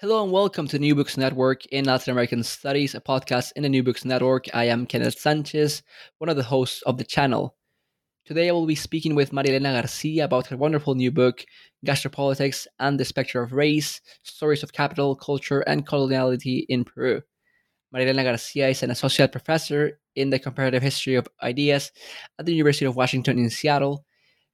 Hello and welcome to New Books Network in Latin American Studies, a podcast in the New Books Network. I am Kenneth Sanchez, one of the hosts of the channel. Today I will be speaking with Maria Elena Garcia about her wonderful new book, Gastropolitics and the Spectre of Race Stories of Capital, Culture, and Coloniality in Peru. Maria Elena Garcia is an associate professor in the comparative history of ideas at the University of Washington in Seattle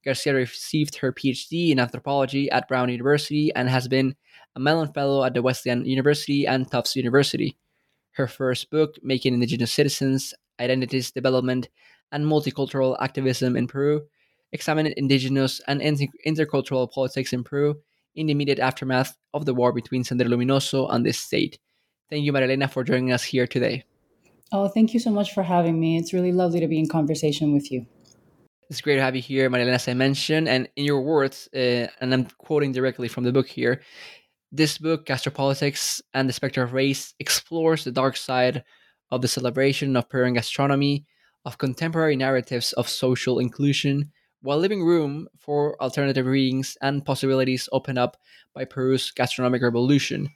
Garcia received her PhD in anthropology at Brown University and has been a Mellon Fellow at the Wesleyan University and Tufts University. Her first book, Making Indigenous Citizens Identities, Development, and Multicultural Activism in Peru, examined indigenous and inter- intercultural politics in Peru in the immediate aftermath of the war between Sendero Luminoso and the state. Thank you, Marilena, for joining us here today. Oh, thank you so much for having me. It's really lovely to be in conversation with you. It's great to have you here, Marilena, as I mentioned. And in your words, uh, and I'm quoting directly from the book here, this book, Gastropolitics and the Spectre of Race, explores the dark side of the celebration of Peruvian gastronomy, of contemporary narratives of social inclusion, while leaving room for alternative readings and possibilities opened up by Peru's gastronomic revolution.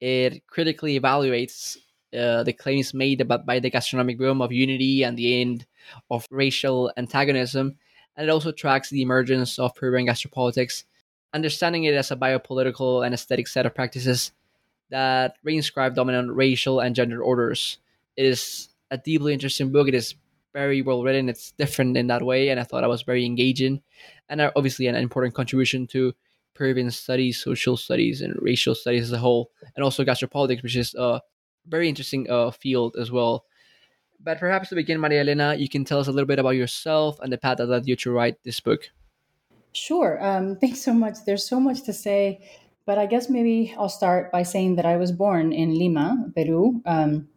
It critically evaluates uh, the claims made about by the gastronomic boom of unity and the end of racial antagonism, and it also tracks the emergence of Peruvian gastropolitics, understanding it as a biopolitical and aesthetic set of practices that reinscribe dominant racial and gender orders. It is a deeply interesting book. It is very well written. It's different in that way, and I thought it was very engaging, and obviously an important contribution to Peruvian studies, social studies, and racial studies as a whole, and also gastropolitics, which is a very interesting uh, field as well. But perhaps to begin, Maria Elena, you can tell us a little bit about yourself and the path that led you to write this book. Sure. Um, thanks so much. There's so much to say, but I guess maybe I'll start by saying that I was born in Lima, Peru, um,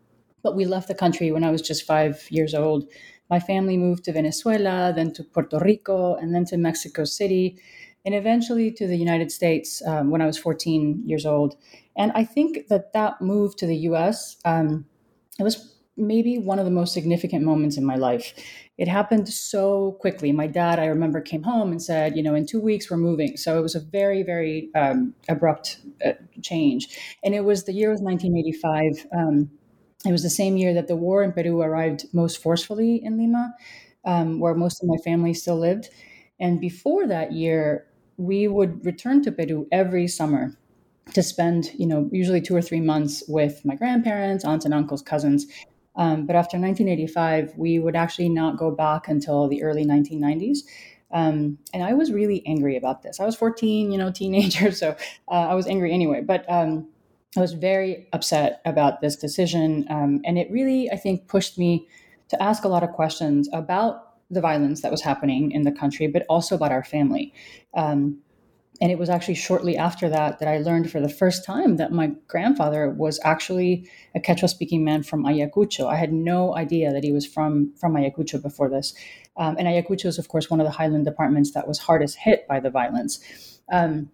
but we left the country when I was just five years old. My family moved to Venezuela, then to Puerto Rico, and then to Mexico City, and eventually to the United States um, when I was 14 years old. And I think that that move to the US, um, it was maybe one of the most significant moments in my life. It happened so quickly. My dad, I remember, came home and said, you know, in two weeks we're moving. So it was a very, very um, abrupt uh, change. And it was the year was 1985. Um, it was the same year that the war in Peru arrived most forcefully in Lima, um, where most of my family still lived. And before that year, we would return to Peru every summer to spend, you know, usually two or three months with my grandparents, aunts and uncles, cousins. Um, but after 1985, we would actually not go back until the early 1990s. Um, and I was really angry about this. I was 14, you know, teenager, so uh, I was angry anyway. But um, I was very upset about this decision, um, and it really, I think, pushed me to ask a lot of questions about the violence that was happening in the country, but also about our family. Um, and it was actually shortly after that that I learned for the first time that my grandfather was actually a Quechua speaking man from Ayacucho. I had no idea that he was from, from Ayacucho before this. Um, and Ayacucho is, of course, one of the highland departments that was hardest hit by the violence. Um,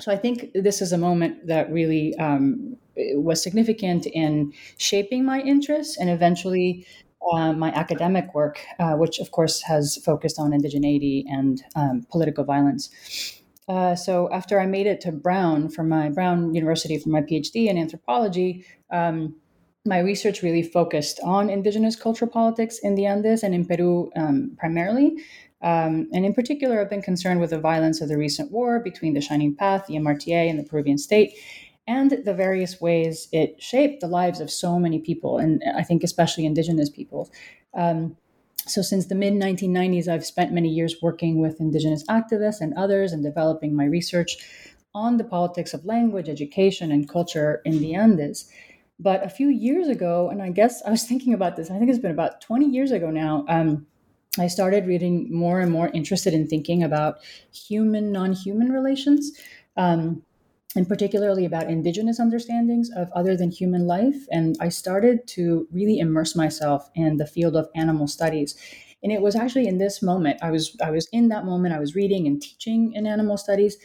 so I think this is a moment that really um, was significant in shaping my interests and eventually uh, my academic work, uh, which of course has focused on indigeneity and um, political violence. Uh, so after I made it to Brown for my Brown University for my PhD in anthropology, um, my research really focused on indigenous cultural politics in the Andes and in Peru um, primarily. Um, and in particular, I've been concerned with the violence of the recent war between the Shining Path, the MRTA, and the Peruvian state, and the various ways it shaped the lives of so many people, and I think especially indigenous people. Um, so, since the mid 1990s, I've spent many years working with indigenous activists and others and developing my research on the politics of language, education, and culture in the Andes. But a few years ago, and I guess I was thinking about this, I think it's been about 20 years ago now. Um, I started reading more and more interested in thinking about human non human relations. Um, and particularly about indigenous understandings of other than human life. And I started to really immerse myself in the field of animal studies. And it was actually in this moment, I was I was in that moment, I was reading and teaching in animal studies.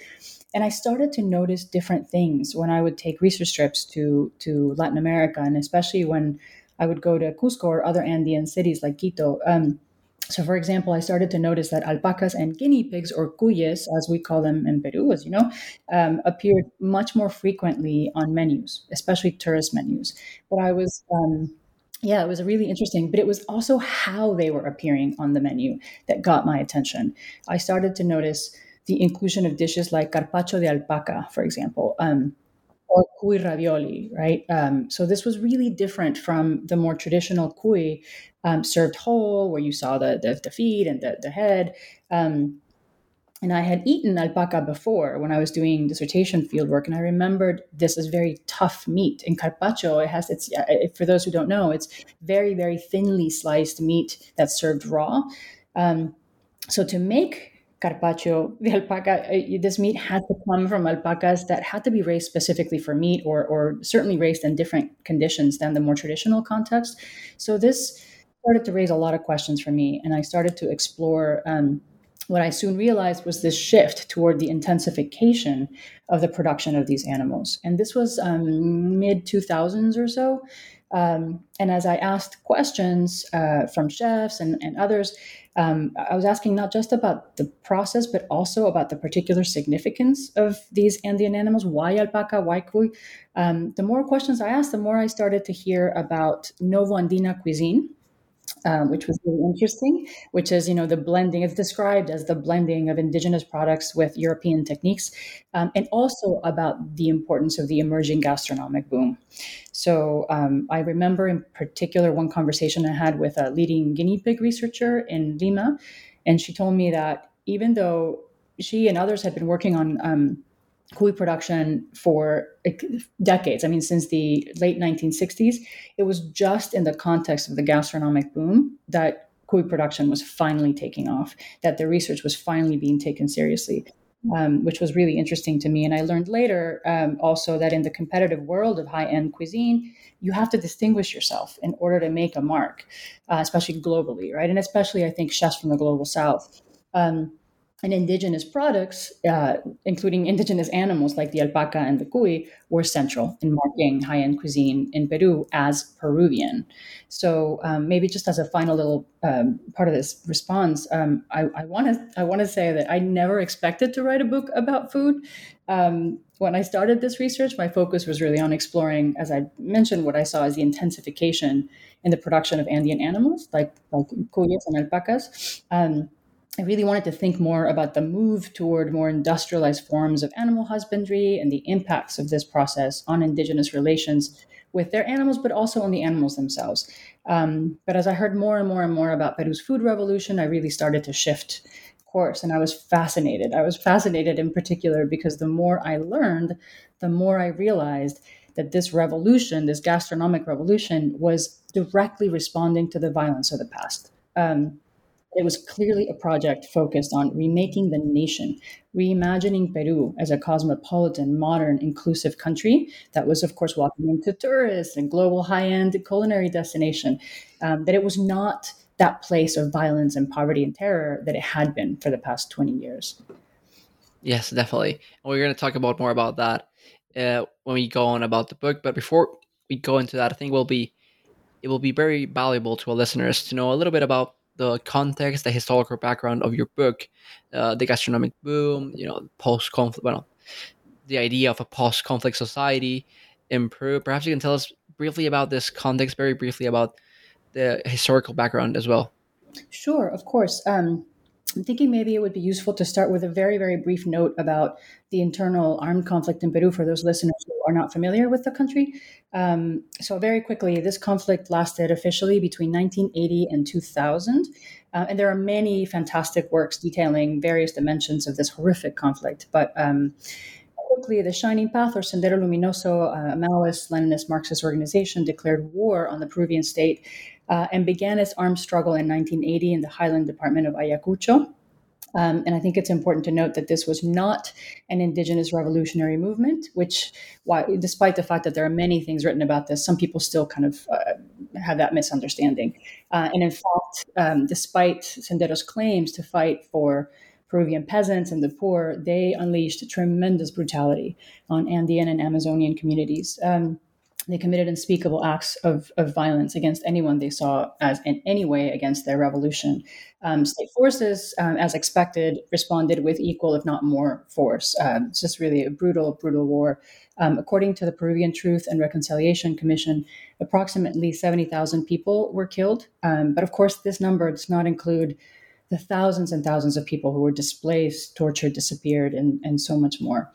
And I started to notice different things when I would take research trips to to Latin America, and especially when I would go to Cusco or other Andean cities like Quito. Um, so, for example, I started to notice that alpacas and guinea pigs, or cuyes, as we call them in Peru, as you know, um, appeared much more frequently on menus, especially tourist menus. But I was, um, yeah, it was really interesting. But it was also how they were appearing on the menu that got my attention. I started to notice the inclusion of dishes like carpaccio de alpaca, for example. Um, or cuy ravioli, right? Um, so this was really different from the more traditional cuy um, served whole, where you saw the the, the feet and the, the head. Um, and I had eaten alpaca before when I was doing dissertation fieldwork, and I remembered this is very tough meat. In carpaccio, it has it's for those who don't know, it's very very thinly sliced meat that's served raw. Um, so to make carpaccio de alpaca uh, this meat had to come from alpacas that had to be raised specifically for meat or, or certainly raised in different conditions than the more traditional context so this started to raise a lot of questions for me, and I started to explore. Um, what I soon realized was this shift toward the intensification of the production of these animals. And this was um, mid 2000s or so. Um, and as I asked questions uh, from chefs and, and others, um, I was asking not just about the process, but also about the particular significance of these Andean animals. Why alpaca? Why cuy? Um, the more questions I asked, the more I started to hear about Novo Andina cuisine, um, which was really interesting, which is, you know, the blending, it's described as the blending of indigenous products with European techniques, um, and also about the importance of the emerging gastronomic boom. So um, I remember in particular one conversation I had with a leading guinea pig researcher in Lima, and she told me that even though she and others had been working on cuy production for decades. I mean, since the late 1960s, it was just in the context of the gastronomic boom that cuy production was finally taking off, that the research was finally being taken seriously. Um, which was really interesting to me. And I learned later um, also that in the competitive world of high end cuisine, you have to distinguish yourself in order to make a mark, uh, especially globally, right? And especially, I think, chefs from the global south. Um, and indigenous products, uh, including indigenous animals like the alpaca and the cuy, were central in marking high end cuisine in Peru as Peruvian. So um, maybe just as a final little um, part of this response, um, I want to I want to say that I never expected to write a book about food. Um, when I started this research, my focus was really on exploring, as I mentioned, what I saw as the intensification in the production of Andean animals like like cuyes and alpacas. I really wanted to think more about the move toward more industrialized forms of animal husbandry and the impacts of this process on indigenous relations with their animals, but also on the animals themselves. Um, but as I heard more and more and more about Peru's food revolution, I really started to shift course and I was fascinated. I was fascinated in particular because the more I learned, the more I realized that this revolution, this gastronomic revolution, was directly responding to the violence of the past. Um, it was clearly a project focused on remaking the nation, reimagining Peru as a cosmopolitan, modern, inclusive country that was, of course, welcoming to tourists and global high end culinary destination. Um, that it was not that place of violence and poverty and terror that it had been for the past 20 years. Yes, definitely. And we're going to talk about more about that uh, when we go on about the book. But before we go into that, I think will be it will be very valuable to our listeners to know a little bit about the context, the historical background of your book, uh, the gastronomic boom, you know, post conflict, well, the idea of a post conflict society Peru. Perhaps you can tell us briefly about this context, very briefly about the historical background as well. Sure, of course. Um, I'm thinking maybe it would be useful to start with a very, very brief note about the internal armed conflict in Peru for those listeners who are not familiar with the country. Um, so, very quickly, this conflict lasted officially between 1980 and 2000. Uh, and there are many fantastic works detailing various dimensions of this horrific conflict. But um, quickly, the Shining Path, or Sendero Luminoso, a Maoist, Leninist, Marxist organization, declared war on the Peruvian state uh, and began its armed struggle in 1980 in the Highland Department of Ayacucho. Um, and I think it's important to note that this was not an indigenous revolutionary movement, which, why, despite the fact that there are many things written about this, some people still kind of uh, have that misunderstanding. Uh, and in fact, um, despite Sendero's claims to fight for Peruvian peasants and the poor, they unleashed tremendous brutality on Andean and Amazonian communities. Um, they committed unspeakable acts of, of violence against anyone they saw as in any way against their revolution. Um, state forces, um, as expected, responded with equal, if not more, force. Um, it's just really a brutal, brutal war. Um, according to the Peruvian Truth and Reconciliation Commission, approximately 70,000 people were killed. Um, but of course, this number does not include the thousands and thousands of people who were displaced, tortured, disappeared, and, and so much more.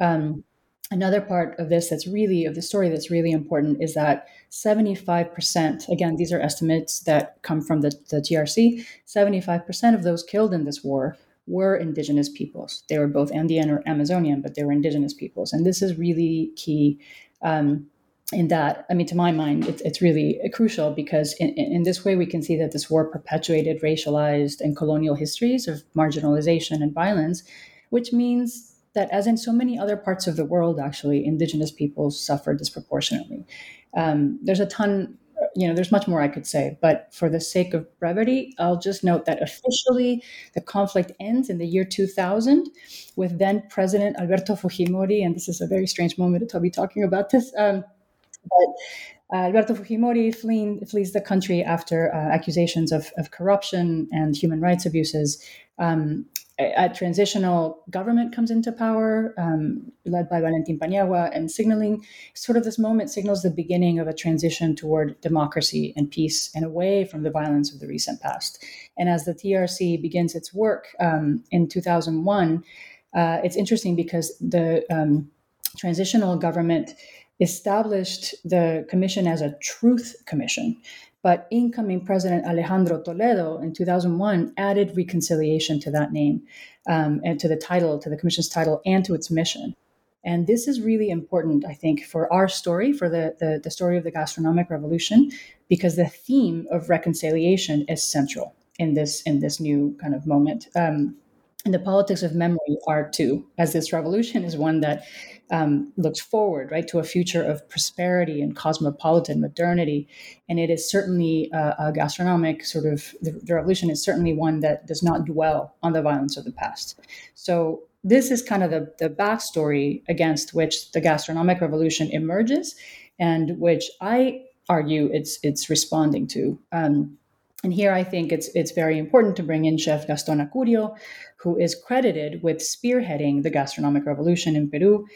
Um, another part of this that's really of the story that's really important is that 75% again these are estimates that come from the, the trc 75% of those killed in this war were indigenous peoples. They were both andean or amazonian but they were indigenous peoples. And this is really key um, in that, I mean, to my mind, it's, it's really crucial because in, in this way we can see that this war perpetuated racialized and colonial histories of marginalization and violence, which means that, as in so many other parts of the world, actually, indigenous peoples suffer disproportionately. Um, there's a ton, you know, there's much more I could say, but for the sake of brevity, I'll just note that officially the conflict ends in the year 2000 with then President Alberto Fujimori, and this is a very strange moment to be talking about this. Um, but Alberto Fujimori fleeing, flees the country after uh, accusations of, of, corruption and human rights abuses. Um, a, a, transitional government comes into power, um, led by Valentin Paniagua, and signaling sort of this moment signals the beginning of a transition toward democracy and peace and away from the violence of the recent past. And as the TRC begins its work um, in 2001, uh, it's interesting because the um, transitional government established the commission as a truth commission. But incoming President Alejandro Toledo in 2001 added reconciliation to that name um, and to the title, to the commission's title, and to its mission. And this is really important, I think, for our story, for the, the, the story of the gastronomic revolution, because the theme of reconciliation is central in this in this new kind of moment. Um, and the politics of memory are too, as this revolution is one that um, looks forward, right, to a future of prosperity and cosmopolitan modernity. And it is certainly a, a gastronomic sort of, the, the, revolution is certainly one that does not dwell on the violence of the past. So this is kind of the, the backstory against which the gastronomic revolution emerges and which I argue it's, it's responding to. Um, and here I think it's it's very important to bring in Chef Gaston Acurio, who is credited with spearheading the gastronomic revolution in Peru.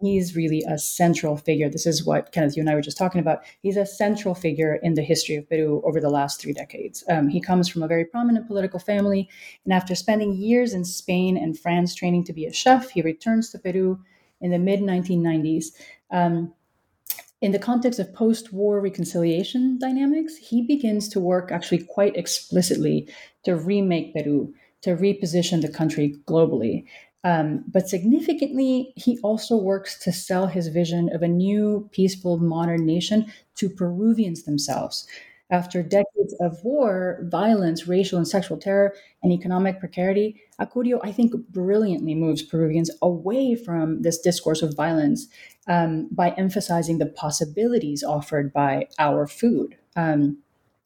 He's really a central figure. This is what Kenneth, you and I were just talking about. He's a central figure in the history of Peru over the last three decades. Um, he comes from a very prominent political family, and after spending years in Spain and France training to be a chef, he returns to Peru in the mid 1990s. Um, in the context of post war reconciliation dynamics, he begins to work actually quite explicitly to remake Peru, to reposition the country globally. Um, but significantly, he also works to sell his vision of a new, peaceful, modern nation to Peruvians themselves, after decades of war, violence, racial and sexual terror, and economic precarity, Acurio, I think, brilliantly moves Peruvians away from this discourse of violence um, by emphasizing the possibilities offered by our food. Um,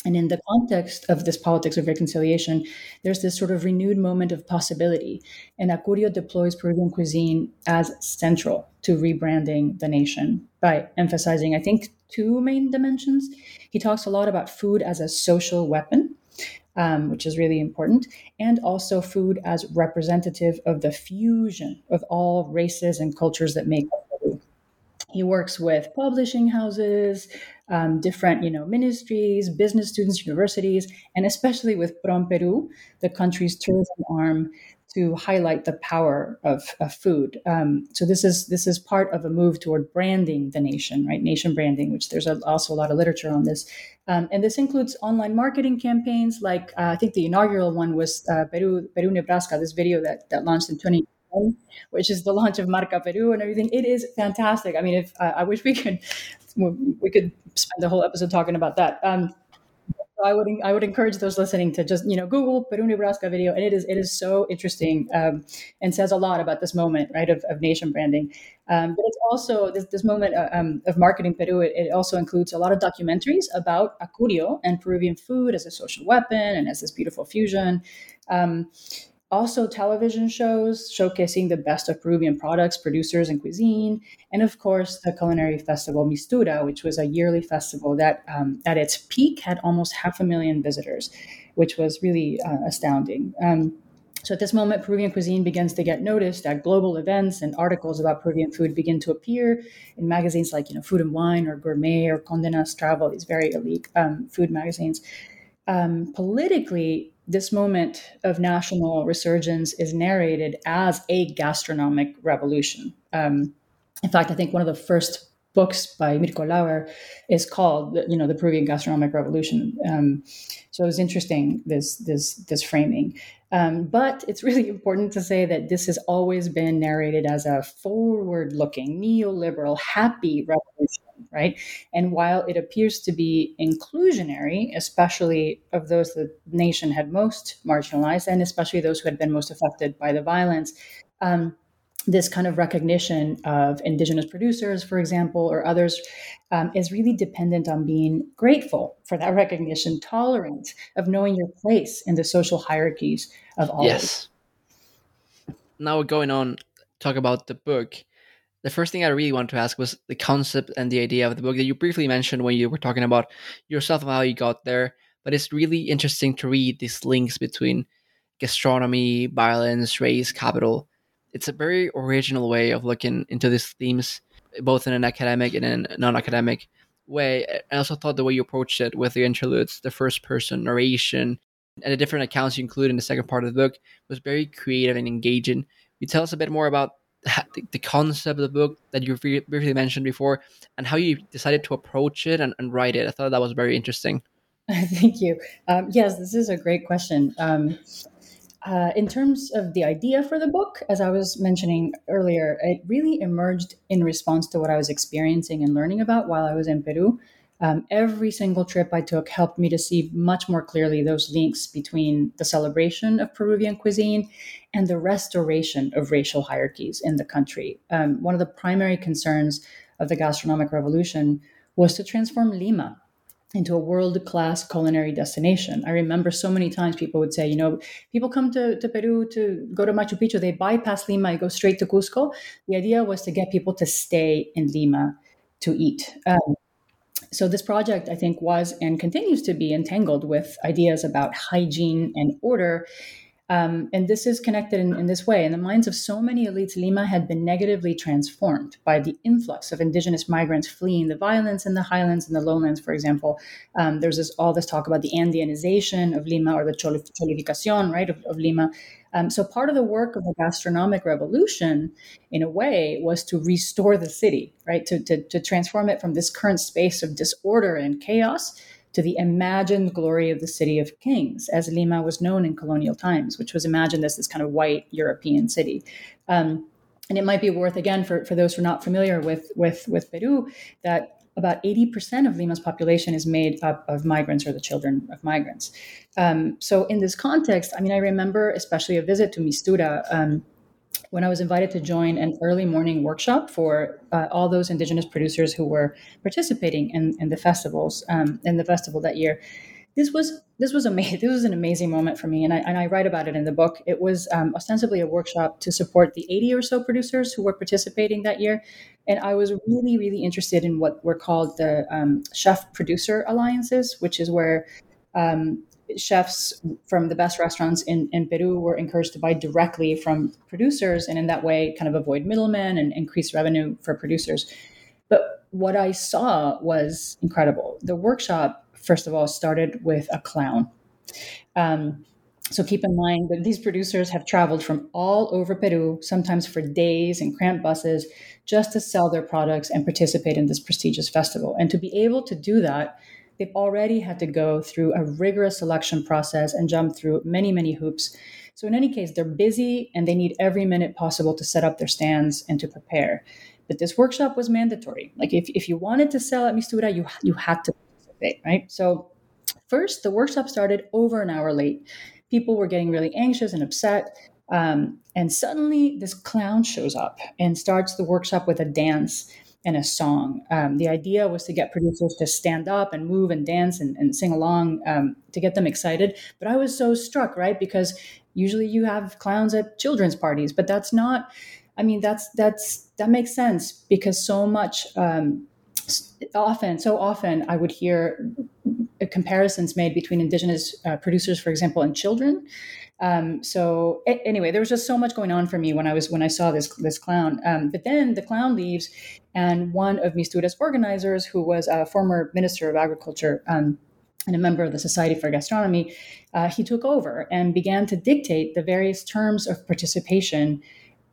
and in the context of this politics of reconciliation, there's this sort of renewed moment of possibility. And Acurio deploys Peruvian cuisine as central to rebranding the nation by emphasizing, I think, two main dimensions. He talks a lot about food as a social weapon, um, which is really important, and also food as representative of the fusion of all races and cultures that make up. He works with publishing houses, um, different you know ministries, business students, universities, and especially with PromPerú, the country's tourism arm, to highlight the power of, of food. Um, so this is this is part of a move toward branding the nation, right? Nation branding, which there's a, also a lot of literature on this, um, and this includes online marketing campaigns. Like uh, I think the inaugural one was uh, Peru Peru Nebraska, this video that that launched in 20 which is the launch of Marca Peru and everything. It is fantastic. I mean, if uh, I wish we could, we could spend the whole episode talking about that. Um, I would I would encourage those listening to just you know Google Peru Nebraska video, and it is it is so interesting um, and says a lot about this moment right of, of nation branding. Um, but it's also this this moment uh, um, of marketing Peru. It, it, also includes a lot of documentaries about acurio and Peruvian food as a social weapon and as this beautiful fusion. Also television shows showcasing the best of Peruvian products, producers, and cuisine, and of course the culinary festival Mistura, which was a yearly festival that, um, at its peak, had almost half a million visitors, which was really uh, astounding. Um, so at this moment, Peruvian cuisine begins to get noticed at global events, and articles about Peruvian food begin to appear in magazines like you know Food and Wine or Gourmet or Condé Nast Travel, these very elite um, food magazines. Um, politically, this moment of national resurgence is narrated as a gastronomic revolution. Um, in fact, I think one of the first books by Mirko Lauer is called, you know, the Peruvian gastronomic revolution. Um, so it was interesting this this this framing. Um, but it's really important to say that this has always been narrated as a forward-looking, neoliberal, happy revolution right? And while it appears to be inclusionary, especially of those the nation had most marginalized, and especially those who had been most affected by the violence, um, this kind of recognition of indigenous producers, for example, or others, um, is really dependent on being grateful for that recognition, tolerant of knowing your place in the social hierarchies of all. Yes. Now we're going on talk about the book the first thing I really wanted to ask was the concept and the idea of the book that you briefly mentioned when you were talking about yourself and how you got there. But it's really interesting to read these links between gastronomy, violence, race, capital. It's a very original way of looking into these themes, both in an academic and in a non academic way. I also thought the way you approached it with the interludes, the first person narration, and the different accounts you include in the second part of the book was very creative and engaging. you tell us a bit more about the concept of the book that you briefly mentioned before and how you decided to approach it and, and write it. I thought that was very interesting. Thank you. Um, yes, this is a great question. Um, uh, in terms of the idea for the book, as I was mentioning earlier, it really emerged in response to what I was experiencing and learning about while I was in Peru. Um, every single trip I took helped me to see much more clearly those links between the celebration of Peruvian cuisine and the restoration of racial hierarchies in the country. Um, one of the primary concerns of the gastronomic revolution was to transform Lima into a world class culinary destination. I remember so many times people would say, you know, people come to, to Peru to go to Machu Picchu, they bypass Lima, go straight to Cusco. The idea was to get people to stay in Lima to eat. Um, so this project, I think, was and continues to be entangled with ideas about hygiene and order. Um, and this is connected in, in, this way. In the minds of so many elites, Lima had been negatively transformed by the influx of indigenous migrants fleeing the violence in the highlands and the lowlands, for example. Um, there's this, all this talk about the Andeanization of Lima or the cholificación, right, of, of Lima. Um, so part of the work of the gastronomic revolution, in a way, was to restore the city, right? To, to, to transform it from this current space of disorder and chaos to the imagined glory of the city of kings, as Lima was known in colonial times, which was imagined as this kind of white European city. Um, and it might be worth again for, for those who are not familiar with with with Peru that about 80% of Lima's population is made up of migrants or the children of migrants. Um, so, in this context, I mean, I remember especially a visit to Mistura um, when I was invited to join an early morning workshop for uh, all those indigenous producers who were participating in, in the festivals um, in the festival that year this was this was amazing. This was an amazing moment for me, and I, and I write about it in the book. It was um, ostensibly a workshop to support the 80 or so producers who were participating that year, and I was really really interested in what were called the um, chef producer alliances, which is where um, chefs from the best restaurants in, in Peru were encouraged to buy directly from producers, and in that way, kind of avoid middlemen and increase revenue for producers. But what I saw was incredible. The workshop, first of all, started with a clown. Um, so keep in mind that these producers have traveled from all over Peru, sometimes for days in cramped buses, just to sell their products and participate in this prestigious festival. And to be able to do that, they've already had to go through a rigorous selection process and jump through many, many hoops. So, in any case, they're busy and they need every minute possible to set up their stands and to prepare. But this workshop was mandatory. Like, if, if you wanted to sell at Mistura, you, you had to participate, right? So, first, the workshop started over an hour late people were getting really anxious and upset. Um, and suddenly, this clown shows up and starts the workshop with a dance and a song. Um, the idea was to get producers to stand up and move and dance and, and sing along um, to get them excited. But I was so struck, right? Because usually you have clowns at children's parties, but that's not. I mean, that's that's that makes sense because so much um, often, so often, I would hear comparisons made between indigenous uh, producers, for example, and children. Um, so a- anyway, there was just so much going on for me when I was when I saw this this clown. Um, but then the clown leaves, and one of Mistura's organizers, who was a former minister of agriculture. Um, and a member of the Society for Gastronomy, uh, he took over and began to dictate the various terms of participation,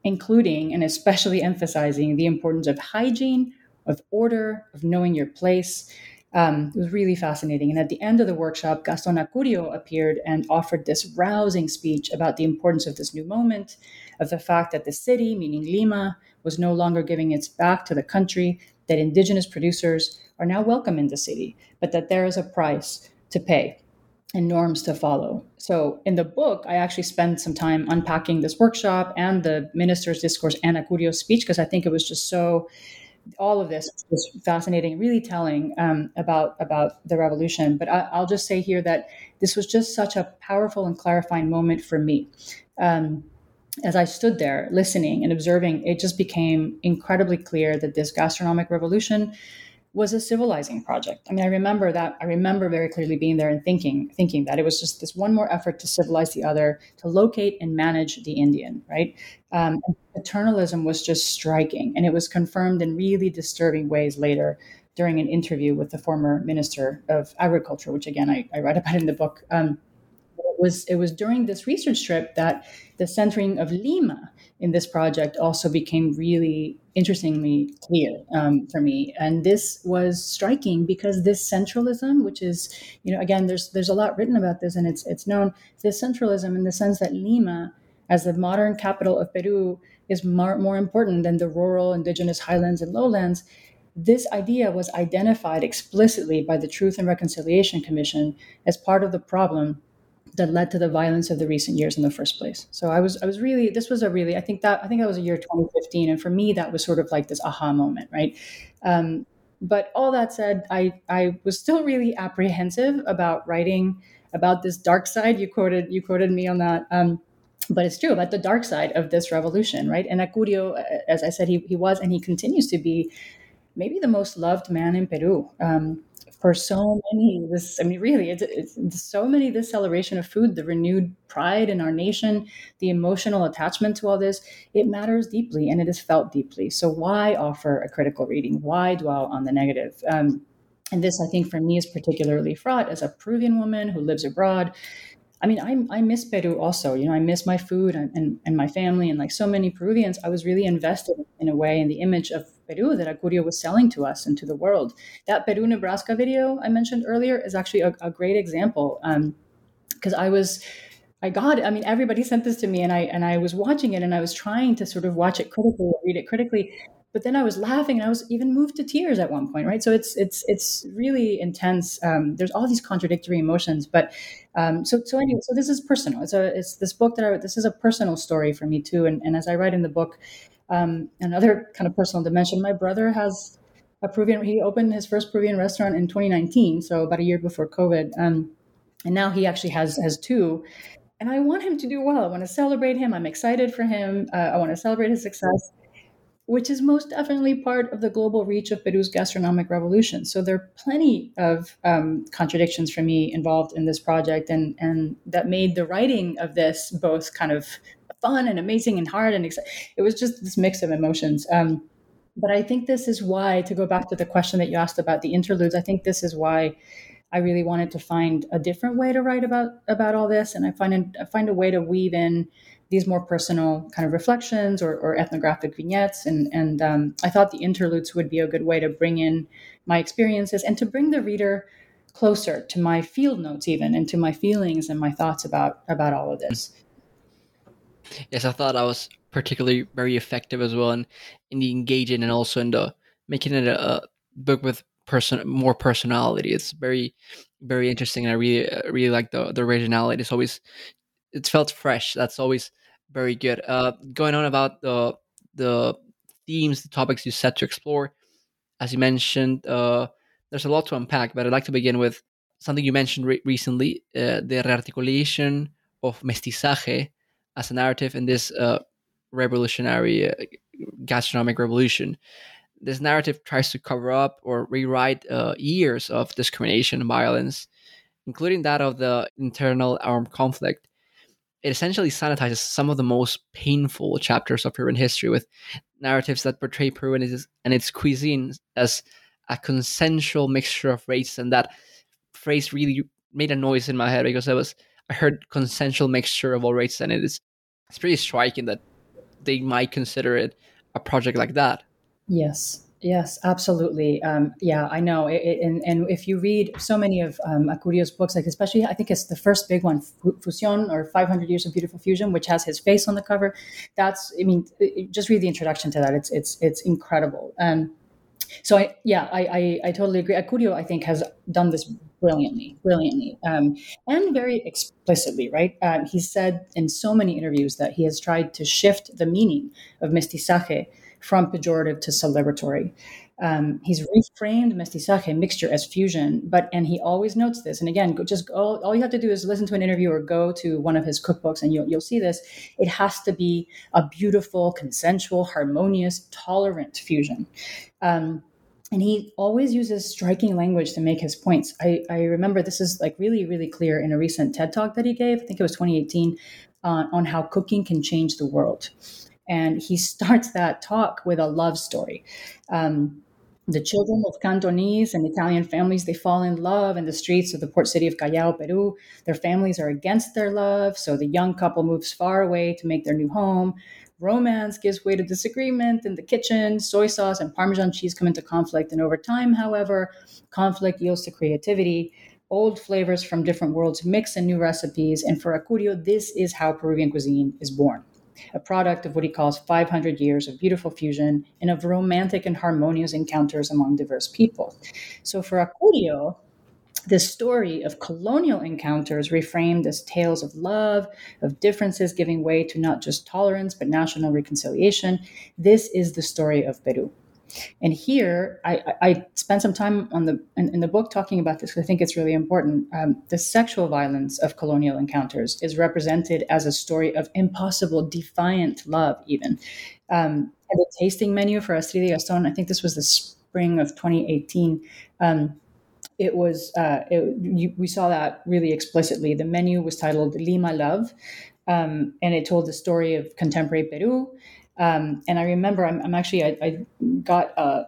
including and especially emphasizing the importance of hygiene, of order, of knowing your place. Um, it was really fascinating. And at the end of the workshop, Gaston Acurio appeared and offered this rousing speech about the importance of this new moment, of the fact that the city, meaning Lima, was no longer giving its back to the country, that indigenous producers are now welcome in the city, but that there is a price to pay and norms to follow. So in the book, I actually spent some time unpacking this workshop and the minister's discourse and Acurio's speech because I think it was just so all of this was fascinating, really telling um, about about the revolution. But I, will just say here that this was just such a powerful and clarifying moment for me. Um, as I stood there listening and observing, it just became incredibly clear that this gastronomic revolution was a civilizing project. I mean, I remember that. I remember very clearly being there and thinking, thinking that it was just this one more effort to civilize the other, to locate and manage the Indian. Right? Um, paternalism was just striking, and it was confirmed in really disturbing ways later during an interview with the former minister of agriculture, which again I, I write about in the book. Um, it was it was during this research trip that the centering of Lima in this project also became really interestingly clear um, for me. And this was striking because this centralism which is you know again there's there's a lot written about this and it's it's known this centralism in the sense that lima as the modern capital of peru is more, more important than the rural indigenous highlands and lowlands. This idea was identified explicitly by the truth and reconciliation commission as part of the problem that led to the violence of the recent years in the first place. So I was I was really this was a really I think that I think that was a year 2015, and for me that was sort of like this aha moment, right? Um, but all that said, I I was still really apprehensive about writing about this dark side. You quoted you quoted me on that. Um, but it's true about the dark side of this revolution, right? And Acurio, as I said, he, he was and he continues to be maybe the most loved man in Peru. Um, for so many this i mean really it's, it's so many this celebration of food the renewed pride in our nation the emotional attachment to all this it matters deeply and it is felt deeply. So why offer a critical reading? Why dwell on the negative? Um, and this i think for me is particularly fraught as a peruvian woman who lives abroad I mean, I, I miss Peru also. You know, I miss my food and, and, my family. And like so many Peruvians, I was really invested in a way in the image of Peru that Acurio was selling to us and to the world. That Peru Nebraska video I mentioned earlier is actually a, a great example because um, I was. I got. I mean, everybody sent this to me, and I and I was watching it, and I was trying to sort of watch it critically, read it critically, but then I was laughing, and I was even moved to tears at one point, right? So it's it's it's really intense. Um, there's all these contradictory emotions, but um, so so anyway, so this is personal. It's a it's this book that I this is a personal story for me too, and and as I write in the book, um, another kind of personal dimension. My brother has a Peruvian. He opened his first Peruvian restaurant in 2019, so about a year before COVID, um, and now he actually has has two. And I want him to do well. I want to celebrate him. I'm excited for him. Uh, I want to celebrate his success, which is most definitely part of the global reach of Peru's gastronomic revolution. So there are plenty of um, contradictions for me involved in this project, and and that made the writing of this both kind of fun and amazing and hard and. It was just this mix of emotions. Um, but I think this is why, to go back to the question that you asked about the interludes, I think this is why I really wanted to find a different way to write about about all this, and I find I find a way to weave in these more personal kind of reflections or, or ethnographic vignettes, and and um, I thought the interludes would be a good way to bring in my experiences and to bring the reader closer to my field notes even and to my feelings and my thoughts about about all of this. Yes, I thought I was particularly very effective as well in, in the engaging and also in the making it a, a book with person more personality. It's very very interesting and I really really like the the originality. It's always it's felt fresh. That's always very good. Uh, going on about the the themes, the topics you set to explore. As you mentioned, uh, there's a lot to unpack, but I'd like to begin with something you mentioned re- recently: uh, the rearticulation of mestizaje as a narrative in this uh, revolutionary uh, gastronomic revolution. This narrative tries to cover up or rewrite uh, years of discrimination and violence, including that of the internal armed conflict. It essentially sanitizes some of the most painful chapters of Peruvian history with narratives that portray Peru and its, and its cuisine as a consensual mixture of race. And that phrase really made a noise in my head because I was I heard consensual mixture of all races, and it is it's pretty striking that they might consider it a project like that. Yes. Yes, absolutely. Um, yeah, I know. It, it, and, and if you read so many of um, Acurio's books, like especially, I think it's the first big one, Fusión or 500 Years of Beautiful Fusion, which has his face on the cover. That's, I mean, it, just read the introduction to that. It's it's it's incredible. Um, so I, yeah, I, I, I totally agree. Acurio, I think, has done this brilliantly, brilliantly, um, and very explicitly. Right? Um, he said in so many interviews that he has tried to shift the meaning of mestizaje from pejorative to celebratory. Um, he's reframed mestizaje mixture as fusion, but and he always notes this. And again, just all, all you have to do is listen to an interview or go to one of his cookbooks, and you'll you'll see this. It has to be a beautiful, consensual, harmonious, tolerant fusion. Um, and he always uses striking language to make his points. I, I, remember this is like really, really clear in a recent TED talk that he gave. I think it was 2018 uh, on how cooking can change the world. And he starts that talk with a love story. Um, the children of Cantonese and Italian families, they fall in love in the streets of the port city of Callao, Peru. Their families are against their love, so the young couple moves far away to make their new home. Romance gives way to disagreement in the kitchen. Soy sauce and Parmesan cheese come into conflict. And over time, however, conflict yields to creativity. Old flavors from different worlds mix in new recipes. And for Acurio, this is how Peruvian cuisine is born a product of what he calls 500 years of beautiful fusion and of romantic and harmonious encounters among diverse people. So for Acurio, the story of colonial encounters reframed as tales of love, of differences giving way to not just tolerance, but national reconciliation. This is the story of Peru. And here, I, I spent some time on the in, in the book talking about this I think it's really important. Um, the sexual violence of colonial encounters is represented as a story of impossible, defiant love. Even um, the tasting menu for Astrid Gaston, I think this was the spring of 2018. Um, it was uh, it, you, we saw that really explicitly. The menu was titled Lima Love, um, and it told the story of contemporary Peru um, and I remember I'm, I'm actually, I, I, got, uh,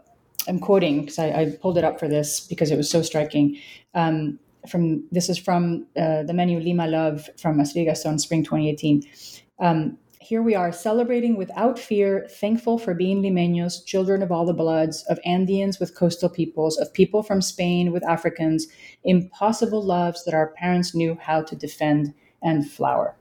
I'm quoting because I, I, pulled it up for this because it was so striking. Um, from This is from uh, the menu Lima Love from Astrid Gaston, spring 2018. Um, here we are celebrating without fear, thankful for being limeños, children of all the bloods, of Andeans with coastal peoples, of people from Spain with Africans, impossible loves that our parents knew how to defend and flower.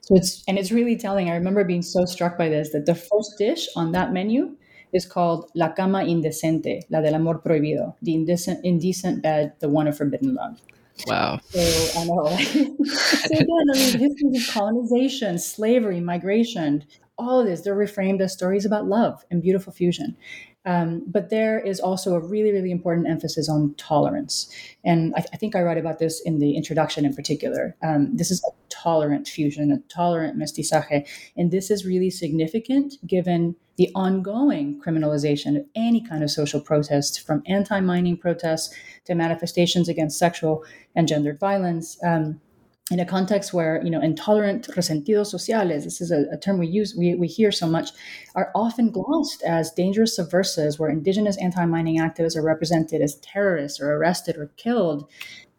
So it's and it's really telling. I remember being so struck by this that the first dish on that menu is called La Cama Indecente, La del Amor Prohibido, the indecent, indecent bed, the one of forbidden love. Wow. So I know. so again, I mean, history of colonization, slavery, migration, all of this, they're reframed as stories about love and beautiful fusion. Um, but there is also a really, really important emphasis on tolerance. And I, I think I write about this in the introduction in particular. Um, this is tolerant fusion, a tolerant mestizaje. And this is really significant given the ongoing criminalization of any kind of social protest, from anti mining protests to manifestations against sexual and gendered violence. Um, in a context where you know intolerant resentidos sociales this is a, a, term we use we, we hear so much are often glossed as dangerous subversives where indigenous anti-mining activists are represented as terrorists or arrested or killed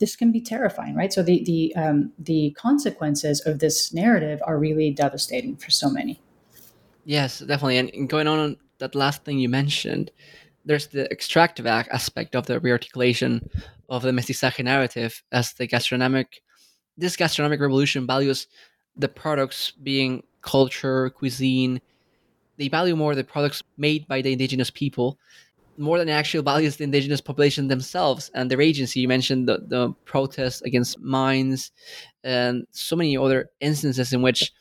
this can be terrifying right? So the the um, the consequences of this narrative are really devastating for so many. Yes definitely. And going on that last thing you mentioned there's the extractive aspect of the rearticulation of the mestizaje narrative as the gastronomic this gastronomic revolution values the products being culture, cuisine. They value more the products made by the indigenous people more than actual values the indigenous population themselves and their agency. You mentioned the, the protests against mines and so many other instances in which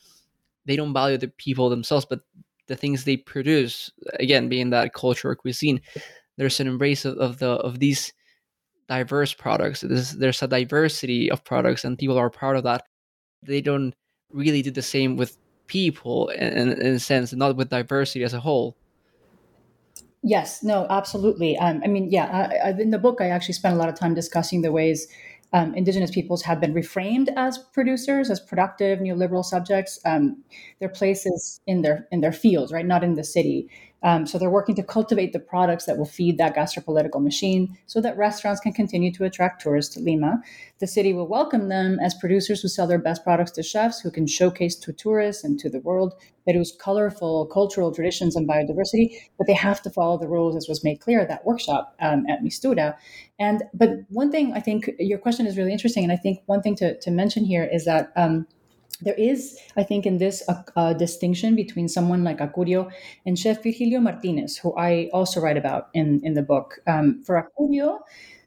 they don't value the people themselves, but the things they produce, again, being that culture or cuisine. There's an embrace of, of the of these diverse products. There's, there's a diversity of products, and people are proud of that. They don't really do the same with people in, in a sense, not with diversity as a whole. Yes, no, absolutely. Um, I mean, yeah, I, I, in the book, I actually spent a lot of time discussing the ways um, Indigenous peoples have been reframed as producers, as productive neoliberal subjects. Um, their places in their in their fields, right, not in the city. Um, so they're working to cultivate the products that will feed that gastropolitical machine so that restaurants can continue to attract tourists to Lima. The city will welcome them as producers who sell their best products to chefs who can showcase to tourists and to the world Peru's colorful cultural traditions and biodiversity, but they have to follow the rules as was made clear at that workshop um, at Mistura. And but one thing I think your question is really interesting, and I think one thing to, to mention here is that um, there is, I think, in this a, a, distinction between someone like Acurio and Chef Virgilio Martinez, who I also write about in, in the book. Um, for Acurio,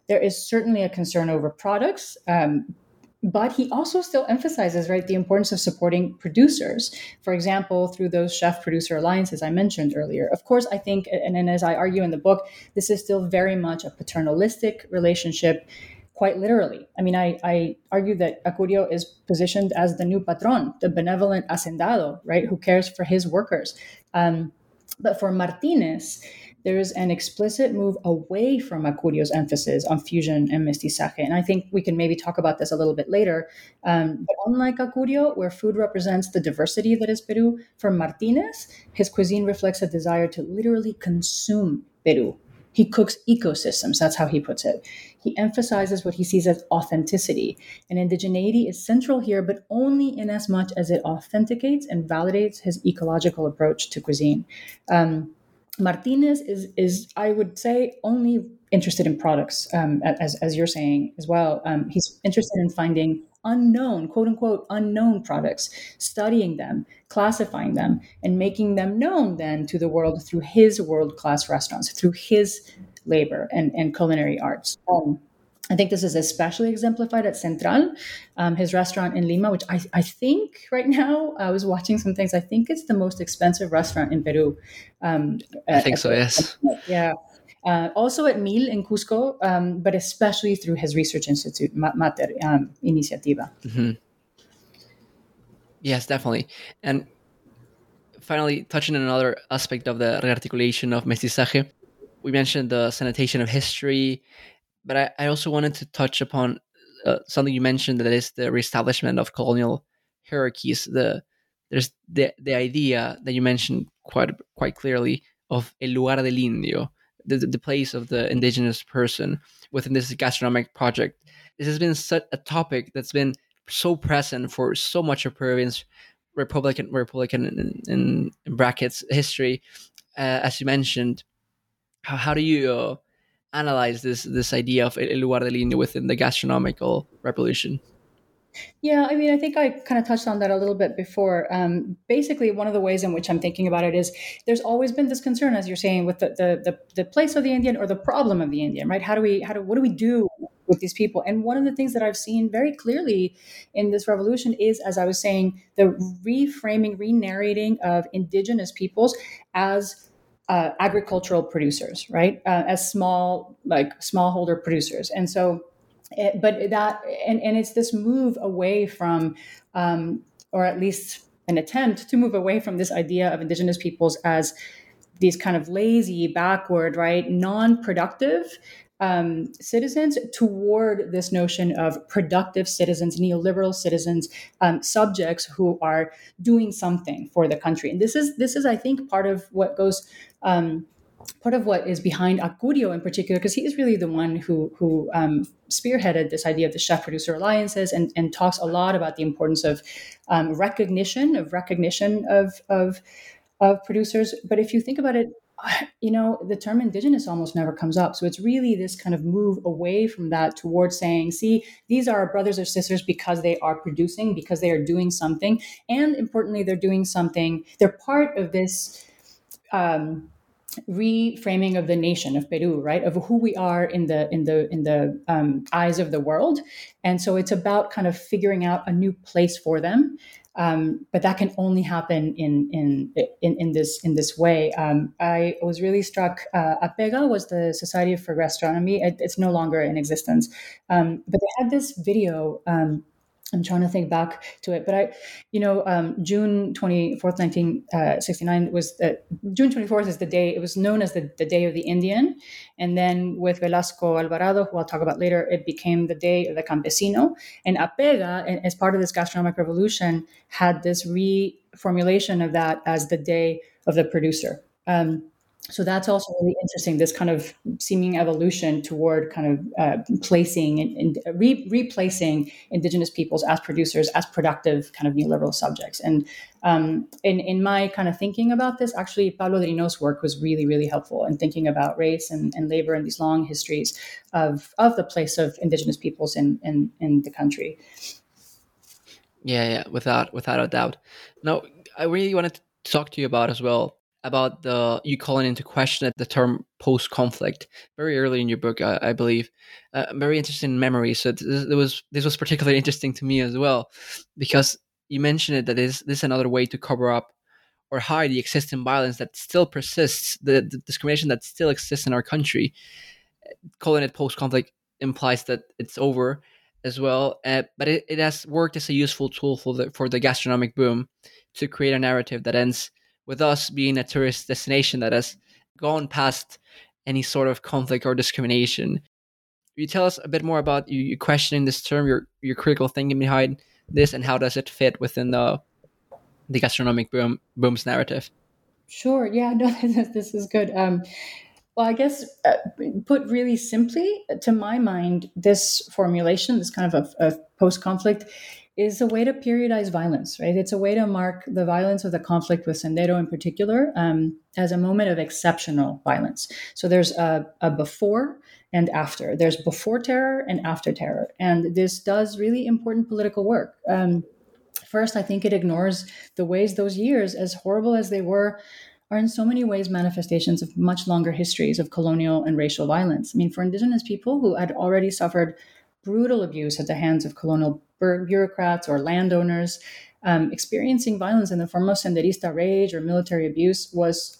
there is certainly a concern over products, um, but he also still emphasizes right the importance of supporting producers for example through those chef producer alliances i mentioned earlier of course i think and, and as i argue in the book this is still very much a paternalistic relationship quite literally. I mean, I, I argue that Acurio is positioned as the new patron, the benevolent hacendado, right, who cares for his workers. Um, but for Martinez, there is an explicit move away from Acurio's emphasis on fusion and mestizaje. And I think we can maybe talk about this a little bit later. Um, but unlike Acurio, where food represents the diversity that is Peru, for Martinez, his cuisine reflects a desire to literally consume Peru he cooks ecosystems. That's how he puts it. He emphasizes what he sees as authenticity. And indigeneity is central here, but only in as much as it authenticates and validates his ecological approach to cuisine. Um, Martinez is, is, I would say, only interested in products, um, as, as you're saying as well. Um, he's interested in finding unknown, quote unquote, unknown products, studying them, classifying them, and making them known then to the world through his world class restaurants, through his labor and, and culinary arts. Um, I think this is especially exemplified at Central, um, his restaurant in Lima, which I, I, think right now, I was watching some things, I think it's the most expensive restaurant in Peru. Um, I think so, yes. Yeah uh, also at Mil in Cusco, um, but especially through his research institute, Mater um, Iniciativa. Mm-hmm. Yes, definitely. And finally, touching on another aspect of the rearticulation of mestizaje, we mentioned the sanitation of history, but I, I also wanted to touch upon uh, something you mentioned that is the reestablishment of colonial hierarchies. The there's the the idea that you mentioned quite quite clearly of el lugar del indio, the, the place of the indigenous person within this gastronomic project. This has been such a topic that's been so present for so much of Peruvian's Republican Republican in, in, in brackets history, uh, as you mentioned. How, how do you uh, analyze this this idea of el lugar del indio within the gastronomical revolution? Yeah, I mean, I think I kind of touched on that a little bit before. Um, basically, one of the ways in which I'm thinking about it is there's always been this concern, as you're saying, with the, the the, the place of the Indian or the problem of the Indian, right? How do we how do what do we do with these people? And one of the things that I've seen very clearly in this revolution is, as I was saying, the reframing, re-narrating of indigenous peoples as uh, agricultural producers, right? Uh, as small, like smallholder producers, and so it, but that and, and it's this move away from um, or at least an attempt to move away from this idea of indigenous peoples as these kind of lazy backward right non-productive um, citizens toward this notion of productive citizens, neoliberal citizens, um, subjects who are doing something for the country. And this is this is, I think, part of what goes. Um, part of what is behind Acurio in particular, because he is really the one who who um, spearheaded this idea of the chef producer alliances and, and talks a lot about the importance of um, recognition of recognition of of of producers. But if you think about it you know, the term indigenous almost never comes up. So it's really this kind of move away from that towards saying, see, these are our brothers or sisters because they are producing, because they are doing something. And importantly, they're doing something, they're part of this. Um, reframing of the nation of Peru, right, of who we are in the in the in the um, eyes of the world, and so it's about kind of figuring out a new place for them, um, but that can only happen in in in, in this in this way. Um, I was really struck. Uh, APEGA was the Society for Gastronomy. It, it's no longer in existence, um, but they had this video um, I'm trying to think back to it, but I, you know, um, June 24th, 1969 uh, was the, June 24th is the day, it was known as the, the Day of the Indian. And then with Velasco Alvarado, who I'll talk about later, it became the Day of the Campesino. And Apega, as part of this gastronomic revolution, had this reformulation of that as the Day of the Producer. Um, so that's also really interesting this kind of seeming evolution toward kind of uh, placing and, and re- replacing indigenous peoples as producers as productive kind of neoliberal subjects. And um, in, in my kind of thinking about this actually pablo Drinot's work was really really helpful in thinking about race and, and labor and these long histories of, of the place of indigenous peoples in, in, in the country. Yeah yeah without without a doubt. Now i really wanted to talk to you about as well about the you calling into question the term post conflict very early in your book, I, I believe. Uh, very interesting in memory, so this, was this was particularly interesting to me as well because you mentioned it that is this is another way to cover up or hide the existing violence that still persists, the, the discrimination that still exists in our country. Calling it post conflict implies that it's over as well, uh, but it, it has worked as a useful tool for the for the gastronomic boom to create a narrative that ends with us being a tourist destination that has gone past any sort of conflict or discrimination. You tell us a bit more about you, you questioning this term, your your critical thinking behind this, and how does it fit within the the gastronomic boom boom's narrative? Sure. Yeah. No. This, this is good. Um, well, I guess uh, put really simply, to my mind, this formulation, this kind of a, a post conflict, is a way to periodize violence, right? It's a way to mark the violence of the conflict with Sendero in particular um, as a moment of exceptional violence. So there's a, a, before and after. There's before terror and after terror. And this does really important political work. Um, first, I think it ignores the ways those years, as horrible as they were, are in so many ways manifestations of much longer histories of colonial and racial violence. I mean, for indigenous people who had already suffered brutal abuse at the hands of colonial bureaucrats or landowners. Um, experiencing violence in the form of senderista rage or military abuse was